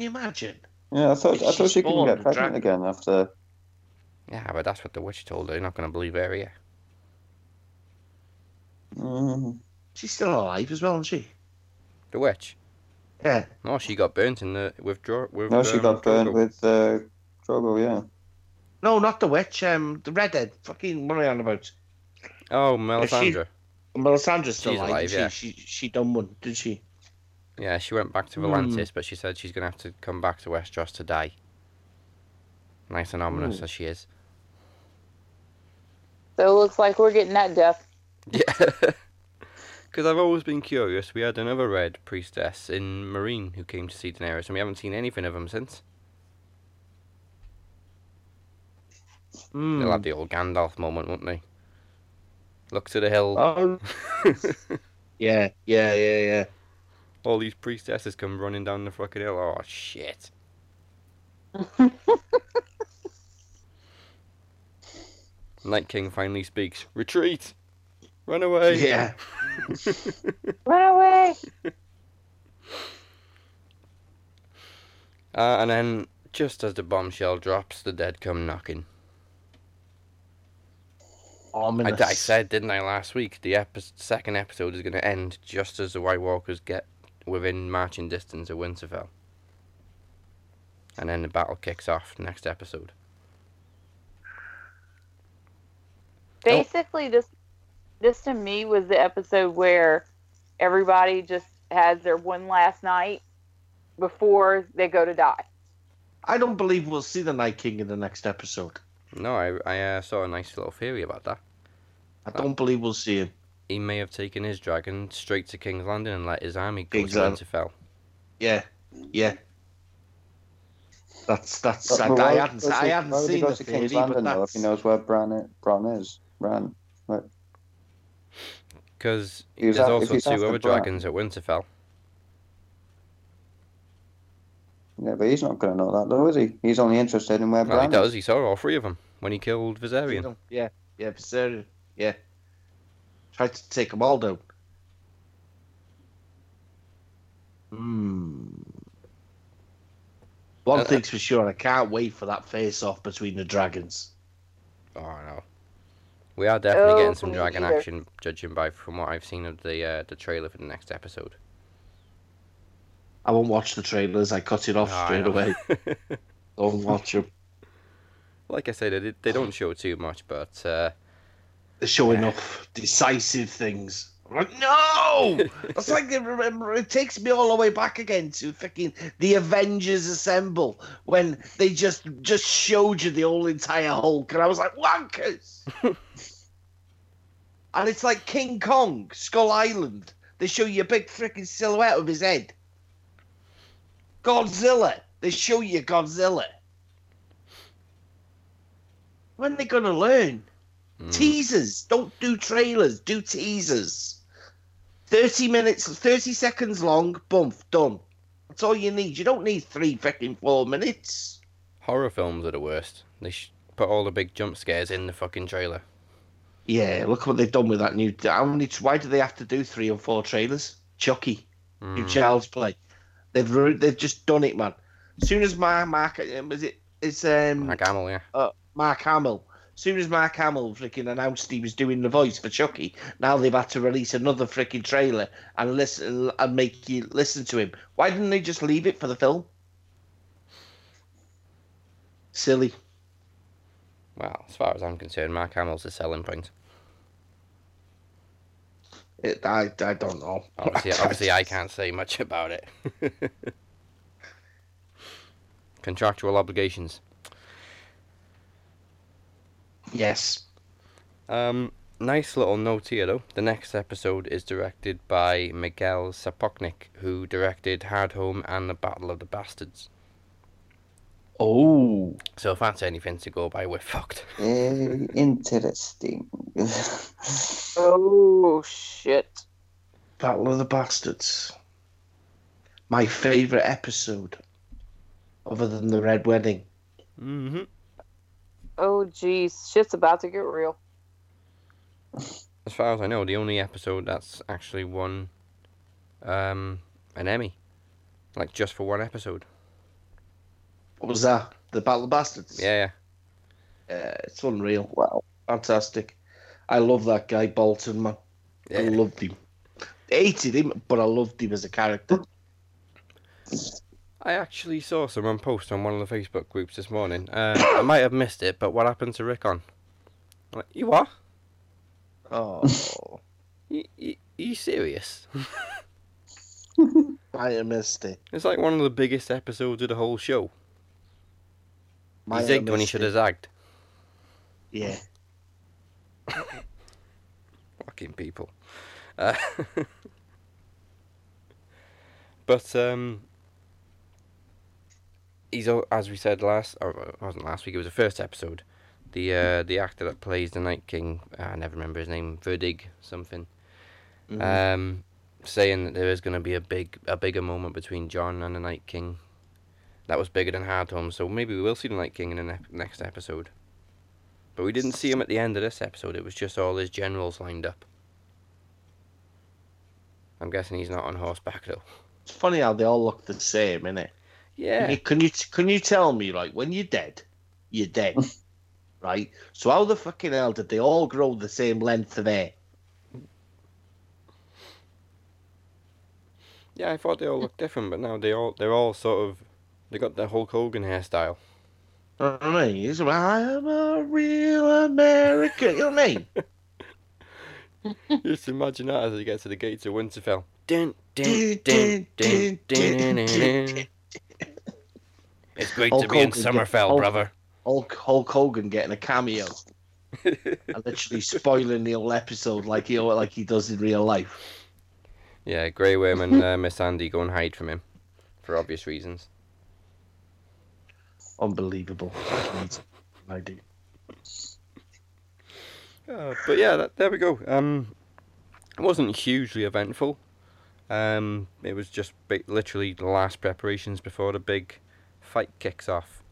you imagine? Yeah, I thought I thought she couldn't get pregnant again after. Yeah, but that's what the witch told her. You're not going to believe her, yeah. Mm, She's still alive as well, isn't she? The witch. Yeah. No, she got burnt in the with Dro- with. no, she um, got burnt Drogo. with uh, Drogo. Yeah. No, not the witch. Um, the redhead. Fucking what are you on about? Oh, Melisandre. Melisandre's still She's alive. alive, isn't yeah. She, she she done one, did she? Yeah, she went back to. Volantis, but she said she's going to have to come back to Westeros to die. Nice and ominous Ooh. as she is. So it looks like we're getting that death. Yeah. Because I've always been curious. We had another red priestess in Meereen who came to see Daenerys, and we haven't seen anything of them since. Hmm. They'll have the old Gandalf moment, won't they? Look to the hill. Oh, yeah, yeah, yeah, yeah. All these priestesses come running down the fucking hill. Oh, shit. Night King finally speaks. Retreat! Run away! Yeah. Run away! Uh, and then, just as the bombshell drops, the dead come knocking. I, Ominous. I said, didn't I, last week? The epi- second episode is going to end just as the White Walkers get within marching distance of Winterfell. And then the battle kicks off next episode. Basically, this this to me was the episode where everybody just has their one last night before they go to die. I don't believe we'll see the Night King in the next episode. No, I, I uh, saw a nice little theory about that. I don't believe we'll see him. He may have taken his dragon straight to King's Landing and let his army go Exactly. to Winterfell. Yeah, yeah. That's that's. But I, why I would- hadn't. why I he- hadn't why would he seen go the to theory, King's but Landing though if he knows where Bran is? Bran is. Bran. Because He was there's af- if also he's two other dragons at Winterfell. Yeah, but he's not going to know that though, is he? He's only interested in where Well, he does. is. He saw all three of them when he killed Viserion. Yeah, yeah, Viserion. Yeah. Tried to take them all down. Hmm. One Uh, thing's for sure, I can't wait for that face off between the dragons. Oh no. We are definitely Oh, getting some dragon neither. action, judging by from what I've seen of the uh, the trailer for the next episode. I won't watch the trailers. I cut it off Oh, straight know. away. Don't watch them. like I said, they, they don't show too much, but uh, They show enough decisive things. I'm like, no! That's like remember. It takes me all the way back again to fucking the Avengers Assemble when they just just showed you the whole entire Hulk, and I was like, wankers! and it's like King Kong, Skull Island. They show you a big freaking silhouette of his head. Godzilla. They show you Godzilla. When are they gonna learn? mm, Teasers. Don't do trailers. Do teasers. 30 minutes, 30 seconds long, boom, done. That's all you need. You don't need three fucking four minutes. horror films are the worst. They sh- put all the big jump scares in the fucking trailer. Yeah, look what they've done with that new. How many? Why do they have to do three or four trailers? Chucky, new Mm. Child's Play. They've they've just done it, man. As soon as my Mark um, is it? It's um Like Hamill, yeah. uh, Mark Hamill. As soon as Mark Hamill freaking announced he was doing the voice for Chucky, now they've had to release another freaking trailer and listen and make you listen to him. Why didn't they just leave it for the film? Silly. Well, as far as I'm concerned, Mark Hamill's a selling point. It, I, I don't know. Obviously, obviously, I can't say much about it. Contractual obligations. Yes. Um, nice little note here though. The next episode is directed by Miguel Sapochnik, who directed Hard Home and The Battle of the Bastards. Oh. So if that's anything to go by, we're fucked. Very interesting. Oh shit! Battle of the Bastards. My favourite episode. Other than the Red Wedding. hmm Oh jeez, shit's about to get real. As far as I know, the only episode that's actually won um, an Emmy, like just for one episode. What was that? The Battle of Bastards? Yeah, Yeah, it's unreal. wow. Fantastic. I love that guy, Bolton, man. I loved him. Hated him, but I loved him as a character. I actually saw someone post on one of the Facebook groups this morning. Uh, I might have missed it, but what happened to Rickon? Like, you what? Oh, You, you, you serious? I have missed it. It's like one of the biggest episodes of the whole show. Might he zigged when he should have zagged. Yeah. Fucking people. Uh, but um, he's as we said last, or it wasn't last week. It was the first episode. The uh, the actor that plays the Night King, I never remember his name, Verdig something. Mhm. Um, saying that there is going to be a big a bigger moment between Jon and the Night King. That was bigger than Hard Home, so maybe we will see the Night King in the ne- next episode. But we didn't see him at the end of this episode. It was just all his generals lined up. I'm guessing he's not on horseback though. it's funny how they all look the same, innit? Yeah. Can you can you tell me, like, when you're dead, you're dead, right? So how the fucking hell did they all grow the same length of hair? Yeah, I thought they all looked different, but now they all they're all sort of they got the Hulk Hogan hairstyle. You know what I mean? He's like, I'm a real American. You know what I mean? Just imagine that as they get to the gates of Winterfell. Dun, dun, Dun, dun, dun, dun, dun, dun, dun, dun. It's great Hulk to be in Hogan, Summerfell, Hulk- brother. Hulk, Hulk Hogan getting a cameo and literally spoiling the whole episode like he like he does in real life. yeah, Grey Worm and uh, Missandei go and hide from him, for obvious reasons. Unbelievable. I do. Uh, but yeah, that, there we go. Um, it wasn't hugely eventful. Um, it was just literally the last preparations before the big fight kicks off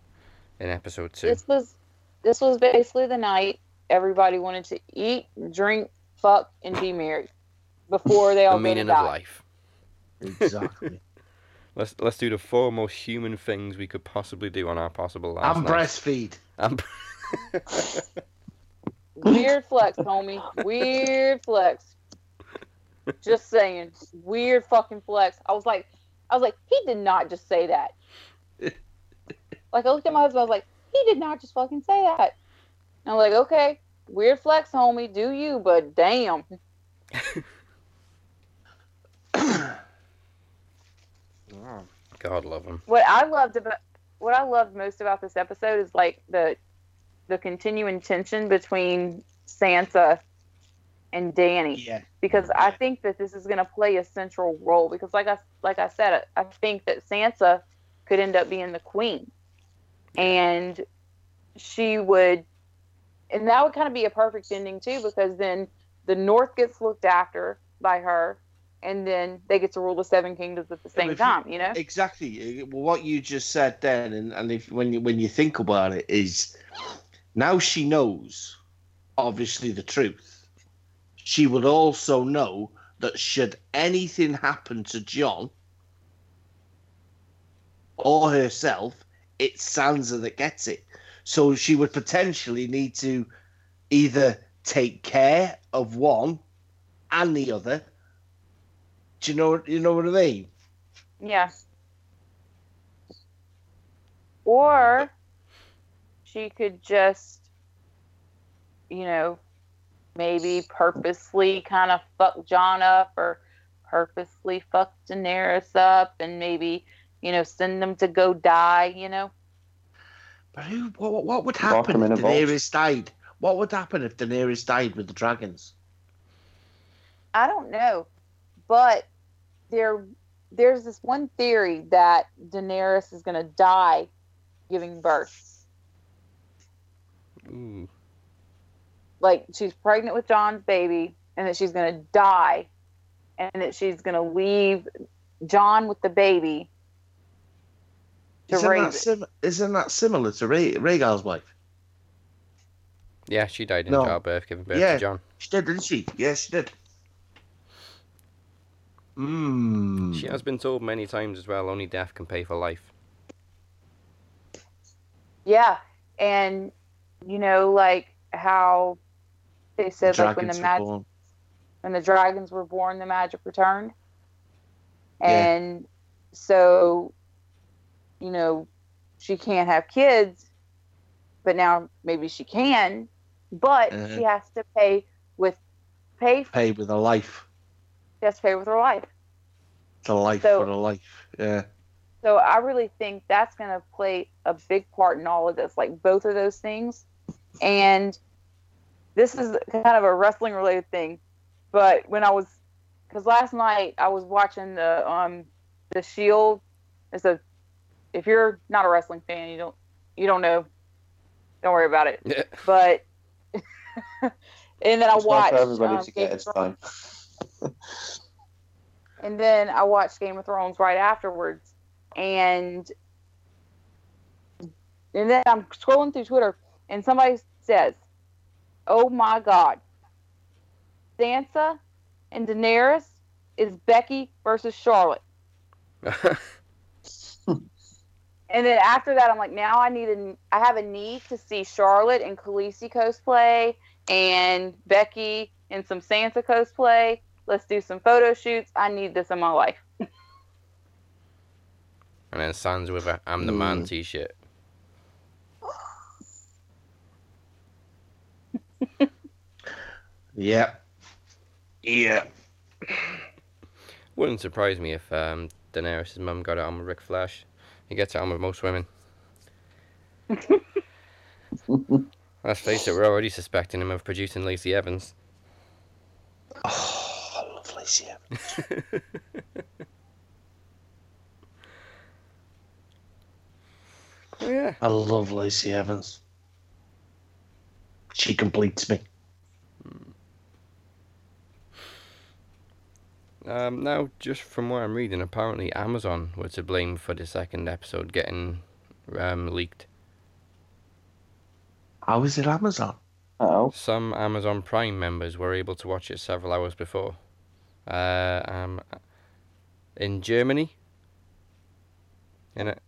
in episode two. This was this was basically the night everybody wanted to eat, drink, fuck, and be married before they all the go to meaning of die. life. Exactly. Let's let's do the four most human things we could possibly do on our possible last and night. breastfeed. And Weird flex, homie. Weird flex. Just saying. Weird fucking flex. I was like, I was like, he did not just say that. Like I looked at my husband. I was like, he did not just fucking say that. And I'm like, okay, weird flex, homie. Do you? But damn. God love him. What I loved about what I loved most about this episode is like the the continuing tension between Sansa and Dany. Yeah. because I think that this is going to play a central role. Because, like I like I said, I, I think that Sansa could end up being the queen, and she would, and that would kind of be a perfect ending too. Because then the North gets looked after by her, and then they get to rule the Seven Kingdoms at the same if time. You know? Exactly. What you just said then, and, and if when you when you think about it, is now she knows, obviously, the truth. She would also know that should anything happen to Jon or herself, it's Sansa that gets it. So she would potentially need to either take care of one and the other. Do you know? You know what I mean? Yeah. Or she could just, you know, maybe purposely kind of fuck Jon up or purposely fuck Daenerys up and maybe, you know, send them to go die, you know? But who? What, what would happen them if in vault. Daenerys died? What would happen if Daenerys died with the dragons? I don't know, but there there's this one theory that Daenerys is going to die giving birth. Ooh. Like she's pregnant with Jon's baby and that she's going to die and that she's going to leave Jon with the baby to Isn't that, raise sim- isn't that similar to Ray- Rhaegal's wife? Yeah, she died in No. childbirth, giving birth Yeah. to Jon. She did, didn't she? Yes, she did. Mmm. She has been told many times as well, only death can pay for life. Yeah, and you know like how they said like when the magic when the dragons were born, the magic returned. Yeah. And so, you know, she can't have kids, but now maybe she can, but Uh-huh. she has to pay with pay. Pay with a life. She has to pay with her life. It's a life So- for a life. Yeah. So I really think that's going to play a big part in all of this, like both of those things. And this is kind of a wrestling related thing, but when I was, because last night I was watching the um the Shield. It's a if you're not a wrestling fan, you don't you don't know, don't worry about it. Yeah. But and then I It's not watched for everybody um, to get. It's fine. and then I watched Game of Thrones right afterwards, and and then I'm scrolling through Twitter, and somebody says, "Oh my God, Sansa and Daenerys is Becky versus Charlotte." And then after that, I'm like, now I need a, I have a need to see Charlotte and Khaleesi cosplay and Becky and some Sansa cosplay. Let's do some photo shoots. I need this in my life. and then Sans with a I'm the man Mm. t shirt. Yeah. Yeah. Wouldn't surprise me if um, Daenerys' mum got it on with Ric Flair. He gets it on with most women. Let's face it, we're already suspecting him of producing Lacey Evans. Oh, I love Lacey Evans. Oh, yeah. I love Lacey Evans. She completes me. Um, now, just from what I'm reading, apparently Amazon were to blame for the second episode getting um, leaked. How is it Amazon? Oh, Some Amazon Prime members were able to watch it several hours before. Uh, um, in Germany, in it,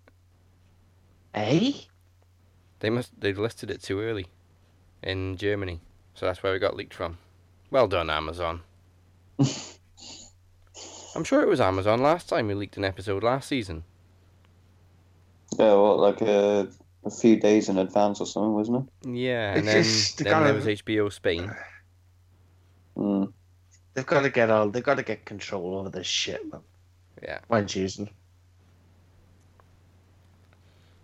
Eh? they must they listed it too early. In Germany, so that's where it got leaked from. Well done, Amazon. I'm sure it was Amazon last time we leaked an episode last season. yeah, well, like a, a few days in advance or something, wasn't it? Yeah, It's and then, just the then kind there was HBO Spain. Mm. They've got to get all. They've got to get control over this shit, man. Yeah. When choosing.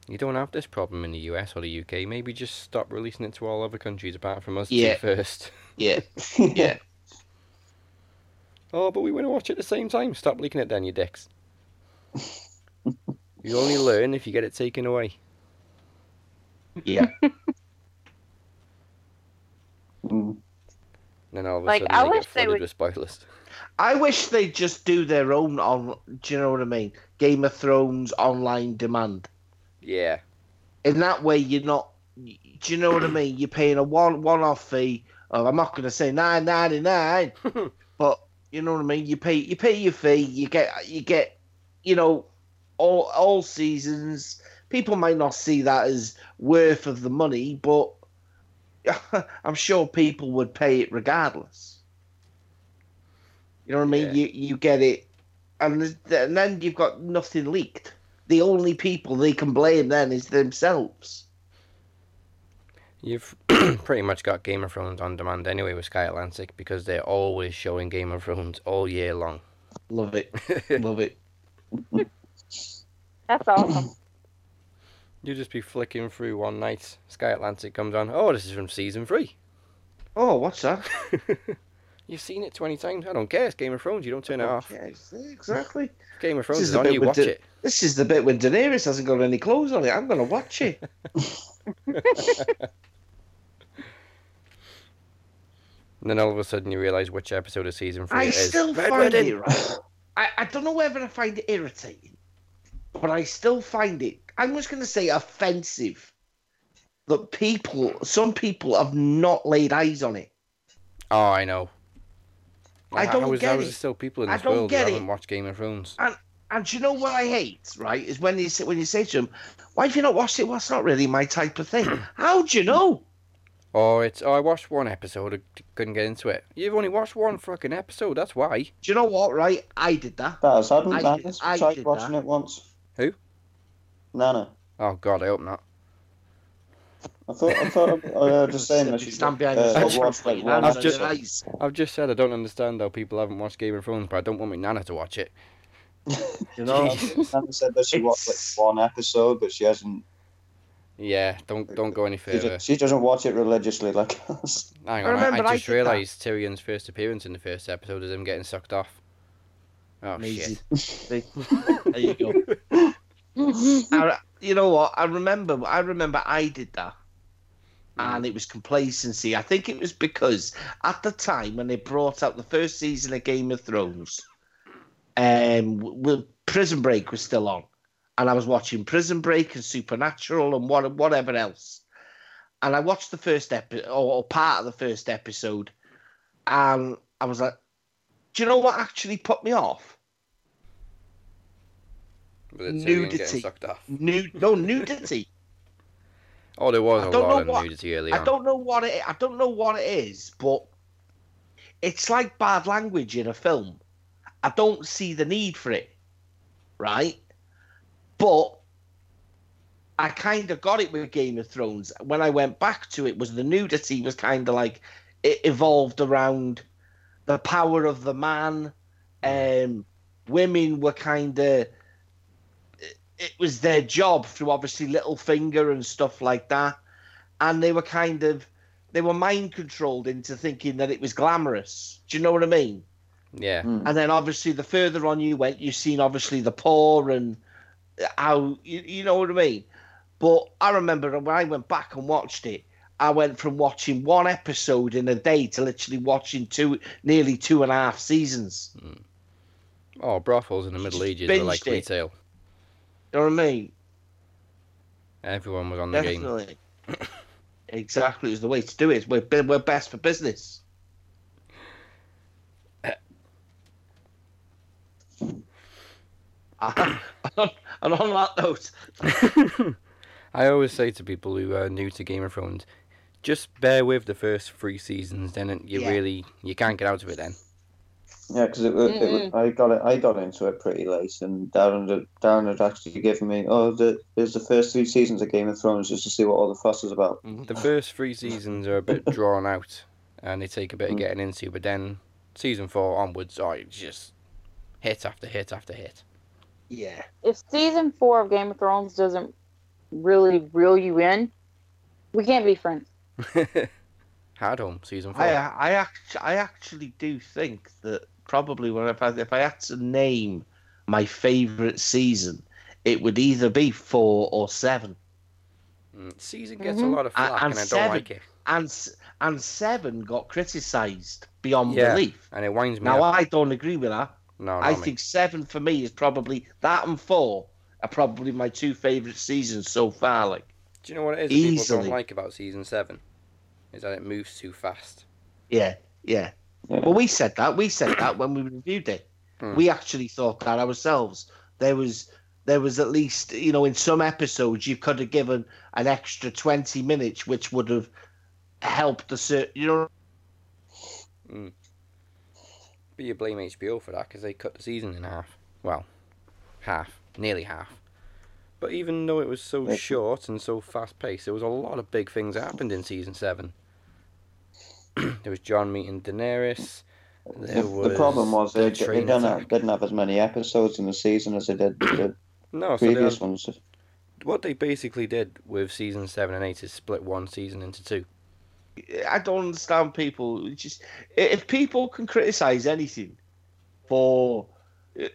You don't have this problem in the US or the UK. Maybe just stop releasing it to all other countries apart from us Yeah. two first. Yeah. Yeah. Oh, but we want to watch it at the same time. Stop leaking it then, you dicks. you only learn if you get it taken away. Yeah. Mm. Then all of a Like, sudden I they wish get they flooded would- with spoilers. I wish they'd just do their own on. Do you know what I mean? Game of Thrones online demand. Yeah. In that way, you're not. Do you know what I mean? You're paying a one one-off fee. Of, I'm not going to say nine ninety nine, but you know what I mean. You pay you pay your fee. You get you get, you know, all all seasons. People might not see that as worth of the money, but I'm sure people would pay it regardless. You know what I mean? Yeah. You you get it, and, and then you've got nothing leaked. The only people they can blame then is themselves. You've pretty much got Game of Thrones on demand anyway with Sky Atlantic because they're always showing Game of Thrones all year long. Love it. Love it. That's awesome. You just be flicking through one night, Sky Atlantic comes on. Oh, this is from season three. Oh, what's that? You've seen it twenty times. I don't care. It's Game of Thrones. You don't turn it off. Yeah, exactly. If Game of Thrones is is on. You watch the- it. This is the bit when Daenerys hasn't got any clothes on it. I'm going to watch it. And then all of a sudden you realise which episode of season three I it is. still Red find Wedding. it right. I, I don't know whether I find it irritating, but I still find it. I'm just going to say offensive that people, some people, have not laid eyes on it. Oh, I know. I How- don't how is, get how it. is there still people in I this don't world who get haven't it. watched Game of Thrones? And do you know what I hate? Right, is when you say, when you say to them, "Why have you not watched it?" Well, it's not really my type of thing. How do you know? Oh, it's oh, I watched one episode. I couldn't get into it. You've only watched one fucking episode. That's why. Do you know what? Right, I did that. Baz, hadn't I Nana did- I tried did watching that. it once? Who? Nana. Oh God, I hope not. I thought I thought I heard her saying that she stand behind uh, the I've watched like screen, one I've just- eyes. I've just said I don't understand how people haven't watched Game of Thrones, but I don't want my nana to watch it. You know, Jesus. Nana said that she watched like one episode, but she hasn't. Yeah, don't don't go any further. do- she doesn't watch it religiously like us. Hang I on, I, remember I I just did realised Tyrion's first appearance in the first episode is him getting sucked off. Oh Amazing. shit! there you go. I, you know what? I remember. I remember I did that, and it was complacency. I think it was because at the time when they brought out the first season of Game of Thrones, um, w- w- Prison Break was still on, and I was watching Prison Break and Supernatural and what whatever else, and I watched the first episode or, part of the first episode, and I was like, "Do you know what actually put me off?" Nudity. getting sucked off. Nude, no nudity. Oh, there was I a don't lot know of what- nudity early I on. don't know what it. I don't know what it is, but it's like bad language in a film. I don't see the need for it, right? But I kind of got it with Game of Thrones. When I went back to it, was the nudity was kind of like it evolved around the power of the man. Um, women were kind of it was their job through obviously Littlefinger and stuff like that, and they were kind of they were mind controlled into thinking that it was glamorous. Do you know what I mean? Yeah, Hmm. And then obviously the further on you went, you've seen obviously the poor and how you, you know what I mean. But I remember when I went back and watched it, I went from watching one episode in a day to literally watching two, nearly two and a half seasons. Hmm. Oh, brothels in the Middle Ages were like binged it. retail. You know what I mean? Everyone was on the game. Definitely. exactly, is the way to do it. We're we're best for business. and on that note, I always say to people who are new to Game of Thrones, just bear with the first three seasons, then you Yeah. really you can't get out of it. Then Yeah, because it, wa- it, I got it. I got into it pretty late, and Darren, had- Darren had actually given me, oh, the, there's the first three seasons of Game of Thrones just to see what all the fuss is about. the first three seasons are a bit drawn out, and they take a bit of Mm. getting into. But then season four onwards, oh, it's just hit after hit after hit. Yeah, if season four of Game of Thrones doesn't really reel you in, we can't be friends. Hard Home season four. I I actually I actually do think that probably when if I if I had to name my favorite season, it would either be four or seven. Mm, season gets Mhm. a lot of And- flack, and and, I don't seven. like it. and s- and seven got criticised beyond Yeah. belief. And it winds me Now up. I don't agree with that. No, I not me. think seven for me is probably that and four are probably my two favourite seasons so far. Like Do you know what it is that people Easily. don't like about season seven? Is that it moves too fast. yeah, yeah. Yeah. Well, we said that. We said that when we reviewed it. Hmm. We actually thought that ourselves. There was there was at least you know in some episodes you could have given an extra twenty minutes, which would have helped the cer- you know But you blame HBO for that because they cut the season in half. Well, half, nearly half. But even though it was so Yeah. short and so fast paced, there was a lot of big things that happened in season seven. there was Jon meeting Daenerys. There The, the problem was the they, they didn't have, didn't have as many episodes in the season as they did the No, so previous had- ones. what they basically did with season seven and eight is split one season into two. I don't understand people. It's Just if people can criticize anything for,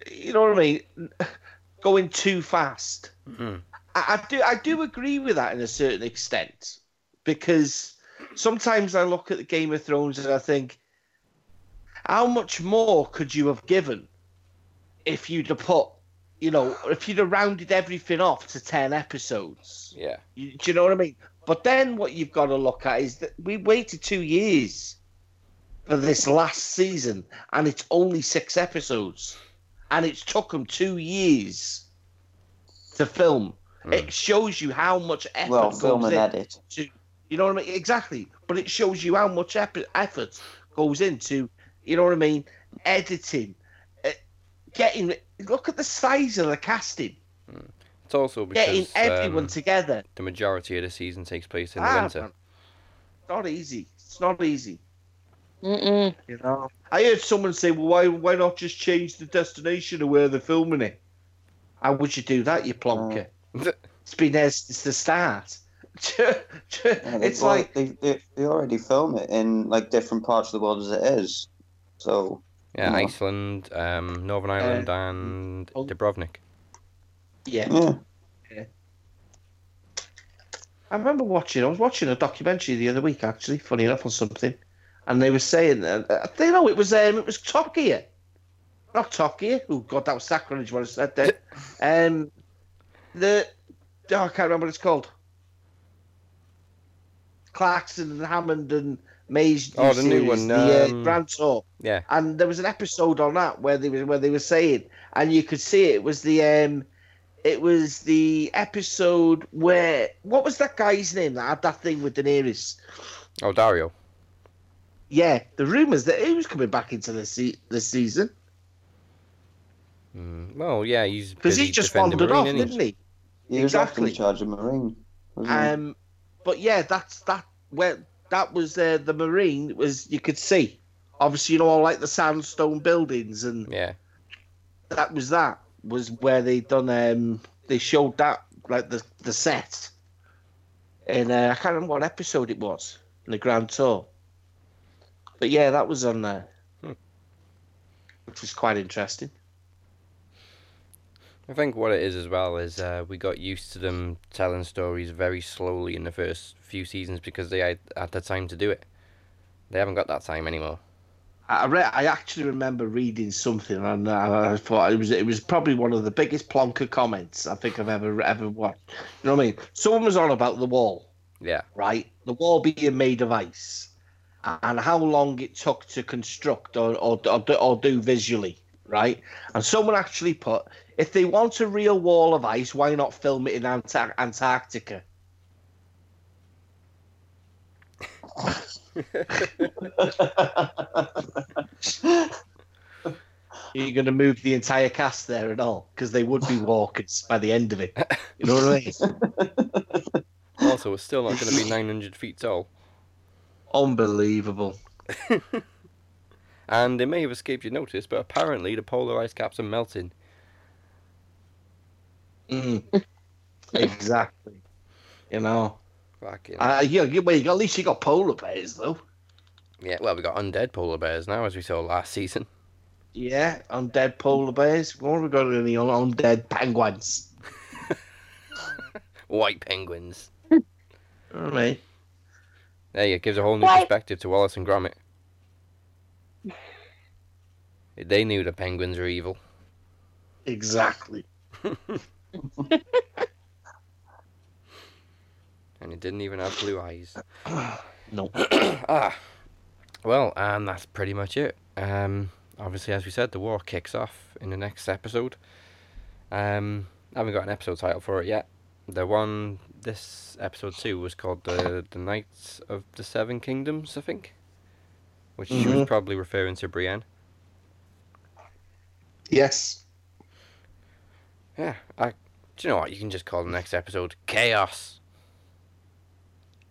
you know what I mean, going too fast. Mhm. I, I do. I do agree with that in a certain extent because sometimes I look at the Game of Thrones and I think, how much more could you have given if you'd have put, you know, if you'd have rounded everything off to ten episodes? Yeah. You, do you know what I mean? But then what you've got to look at is that we waited two years for this last season, and it's only six episodes, and it's took them two years to film. Hmm. It shows you how much effort Well, goes film and edit. to, you know what I mean? Exactly. But it shows you how much effort goes into, you know what I mean? Editing, uh, getting. Look at the size of the casting, It's also because getting everyone um, together. the majority of the season takes place in the Ah, winter. man. It's not easy. It's not easy. Mm-mm. You know. I heard someone say, "Well, why why not just change the destination of where they're filming it?" How would you do that, you plonker? it's been there since the start. Yeah, they- it's well, like they, they they already film it in like different parts of the world as it is. So Yeah, No. Iceland, um, Northern Ireland, and oh. Dubrovnik. Yeah. yeah, I remember watching. I was watching a documentary the other week, actually. Funny enough, on something, and they were saying that uh, they know it was um, it was Top Gear, not Top Gear. Oh God, that was sacrilege when I said that. um, the oh, I can't remember what it's called. Clarkson and Hammond and Mays. Oh, the new series, one, the um, uh, Grand Tour. Yeah. And there was an episode on that where they were where they were saying, and you could see it was the um, it was the episode where what was that guy's name that had that thing with Daenerys? Oh, Daario. Yeah, the rumors that he was coming back into the se- the season Mm, well, yeah, he's because he just wandered Meereen, off, isn't didn't he? he was often Exactly. in charge of Meereen. Um, but yeah, that's that. Where that was uh, the marine was you could see, obviously you know all like the sandstone buildings and Yeah. that was that was where they done um they showed that like the the set and uh, I can't remember what episode it was in the Grand Tour but yeah that was on there Hmm. which was quite interesting I think what it is as well is uh, we got used to them telling stories very slowly in the first few seasons because they had, had the time to do it. They haven't got that time anymore. I read, I actually remember reading something and I, thought it was it was probably one of the biggest plonker comments I think I've ever ever watched you know what I mean someone was on about the wall Yeah. right? The wall being made of ice, and how long it took to construct or or, or, do- or do visually, right? And someone actually put, if they want a real wall of ice, why not film it in Anta- Antarctica? You're going to move the entire cast there and all because they would be walkers by the end of it. You know what I mean? Also, we're still not going to be 900 feet tall. Unbelievable. And it may have escaped your notice, but apparently the polar ice caps are melting. Mm. exactly. You know. Fucking. Uh, yeah, you, well, you got, at least you got polar bears, though. Yeah, well, we got undead polar bears now, as we saw last season. Yeah, undead polar bears. What have we got any on undead penguins? White penguins. All right. Hey, it gives a whole new White- perspective to Wallace and Gromit. They knew the penguins were evil. Exactly. And it didn't even have blue eyes. no. ah. Well, and that's pretty much it. Um, obviously, as we said, the war kicks off in the next episode. Um, I haven't got an episode title for it yet. The one, this episode two, was called the the Knights of the Seven Kingdoms, I think. Which she was Mhm. probably referring to Brienne. Yes. Yeah, I Do you know what? You can just call the next episode Chaos.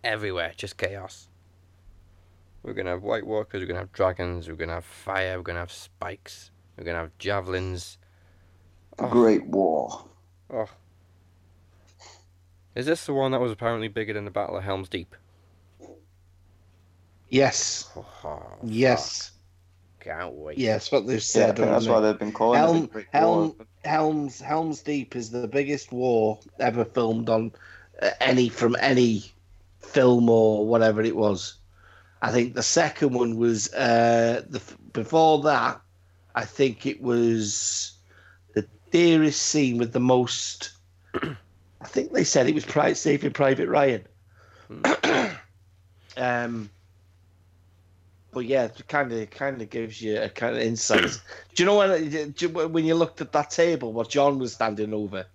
Everywhere, just chaos. We're gonna have White Walkers, we're gonna have dragons, we're gonna have fire, we're gonna have spikes, we're gonna have javelins. The Oh. Great War. Oh. Is this the one that was apparently bigger than the Battle of Helm's Deep? Yes. Oh, Yes. fuck. Can't wait. Yes, what they've Yeah, I said. think that's haven't why they? they've been calling it Helm, the Great Helm, War. Helm's Helm's Deep is the biggest war ever filmed on uh, any from any film or whatever it was. I think the second one was uh, the before that. I think it was the dearest scene with the most. I think they said it was Private Saving Private Ryan. um, but yeah, it kind of kind of gives you a kind of insight. do you know when do you- when you looked at that table, what Jon was standing over,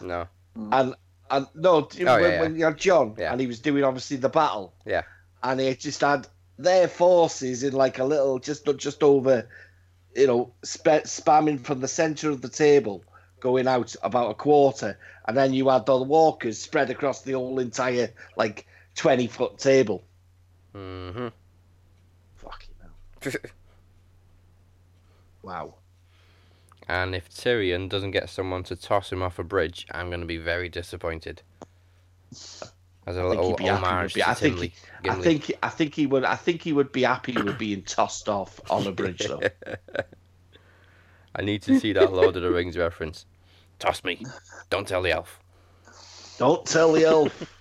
No. and and no, Oh, when, yeah, when you had Jon Yeah. and he was doing obviously the battle, Yeah. and he just had their forces in like a little just just over, you know, sp- spamming from the center of the table, going out about a quarter, and then you had the walkers spread across the whole entire like twenty foot table. Mm-hmm. Fucking hell! Wow. And if Tyrion doesn't get someone to toss him off a bridge, I'm going to be very disappointed. As a little he'd be happy homage. I to think Timley. I think I think he would I think he would be happy with being tossed off on a bridge though. I need to see that Lord of the Rings reference. Toss me. Don't tell the elf. Don't tell the elf.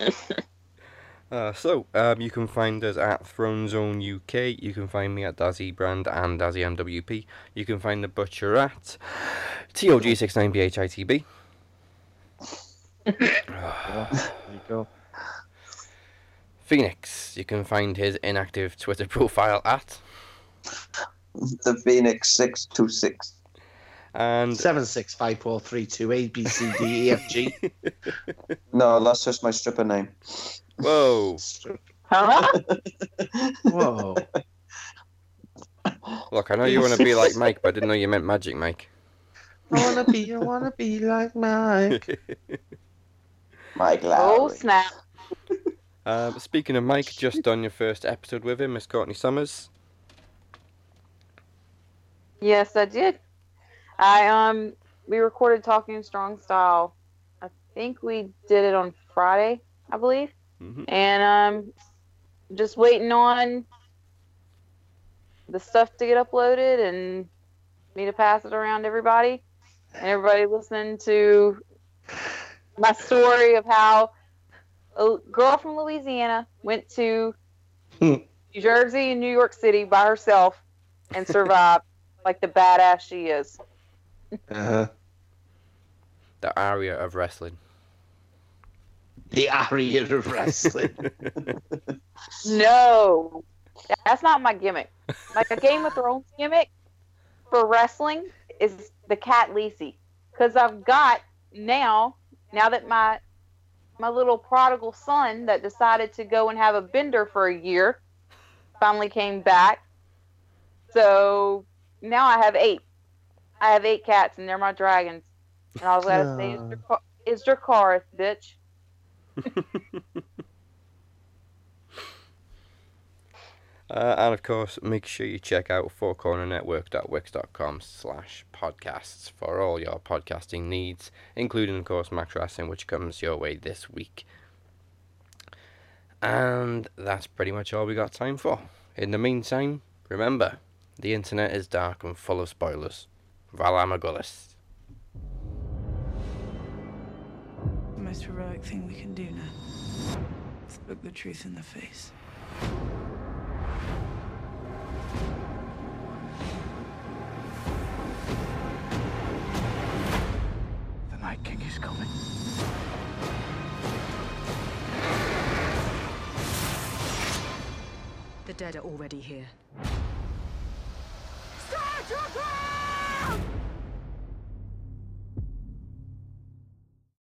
Uh, so, um, you can find us at Throne Zone UK. You can find me at Dazzy Brand and Dazzy MWP. You can find the Butcher at TOG69BHITB. There you go. Phoenix, you can find his inactive Twitter profile at. The Phoenix 626. And Seven six five four three two A B C D E F G. No, that's just my stripper name. Whoa, Huh? Whoa. look, I know you want to be like Mike, but I didn't know you meant Magic Mike. I wanna be I wanna be like Mike. Mike Lowrey. oh snap! Um, speaking of Mike, just done your first episode with him, Miss Courtney Summers. Yes, I did. I um we recorded talking strong style. I think we did it on Friday, I believe, Mhm. and um just waiting on the stuff to get uploaded and me to pass it around to everybody and everybody listening to my story of how a girl from Louisiana went to Hmm. New Jersey and New York City by herself and survived like the badass she is. Uh-huh. The Arya of wrestling. The Arya of wrestling. No, that's not my gimmick. Like a Game of Thrones gimmick for wrestling is the cat Lisi, because I've got now. Now that my my little prodigal son that decided to go and have a bender for a year finally came back, so now I have eight. I have eight cats, and they're my dragons. And all I gotta say is, Aw. Dracar- is Dracarys, bitch. Uh, and of course, make sure you check out fourcornernetwork.wix.com slash podcasts for all your podcasting needs, including, of course, Max Wrestling, which comes your way this week. And that's pretty much all we got time for. In the meantime, remember, the internet is dark and full of spoilers. Valar most heroic thing we can do now is look the truth in the face. The Night King is coming. The dead are already here. Stand your ground!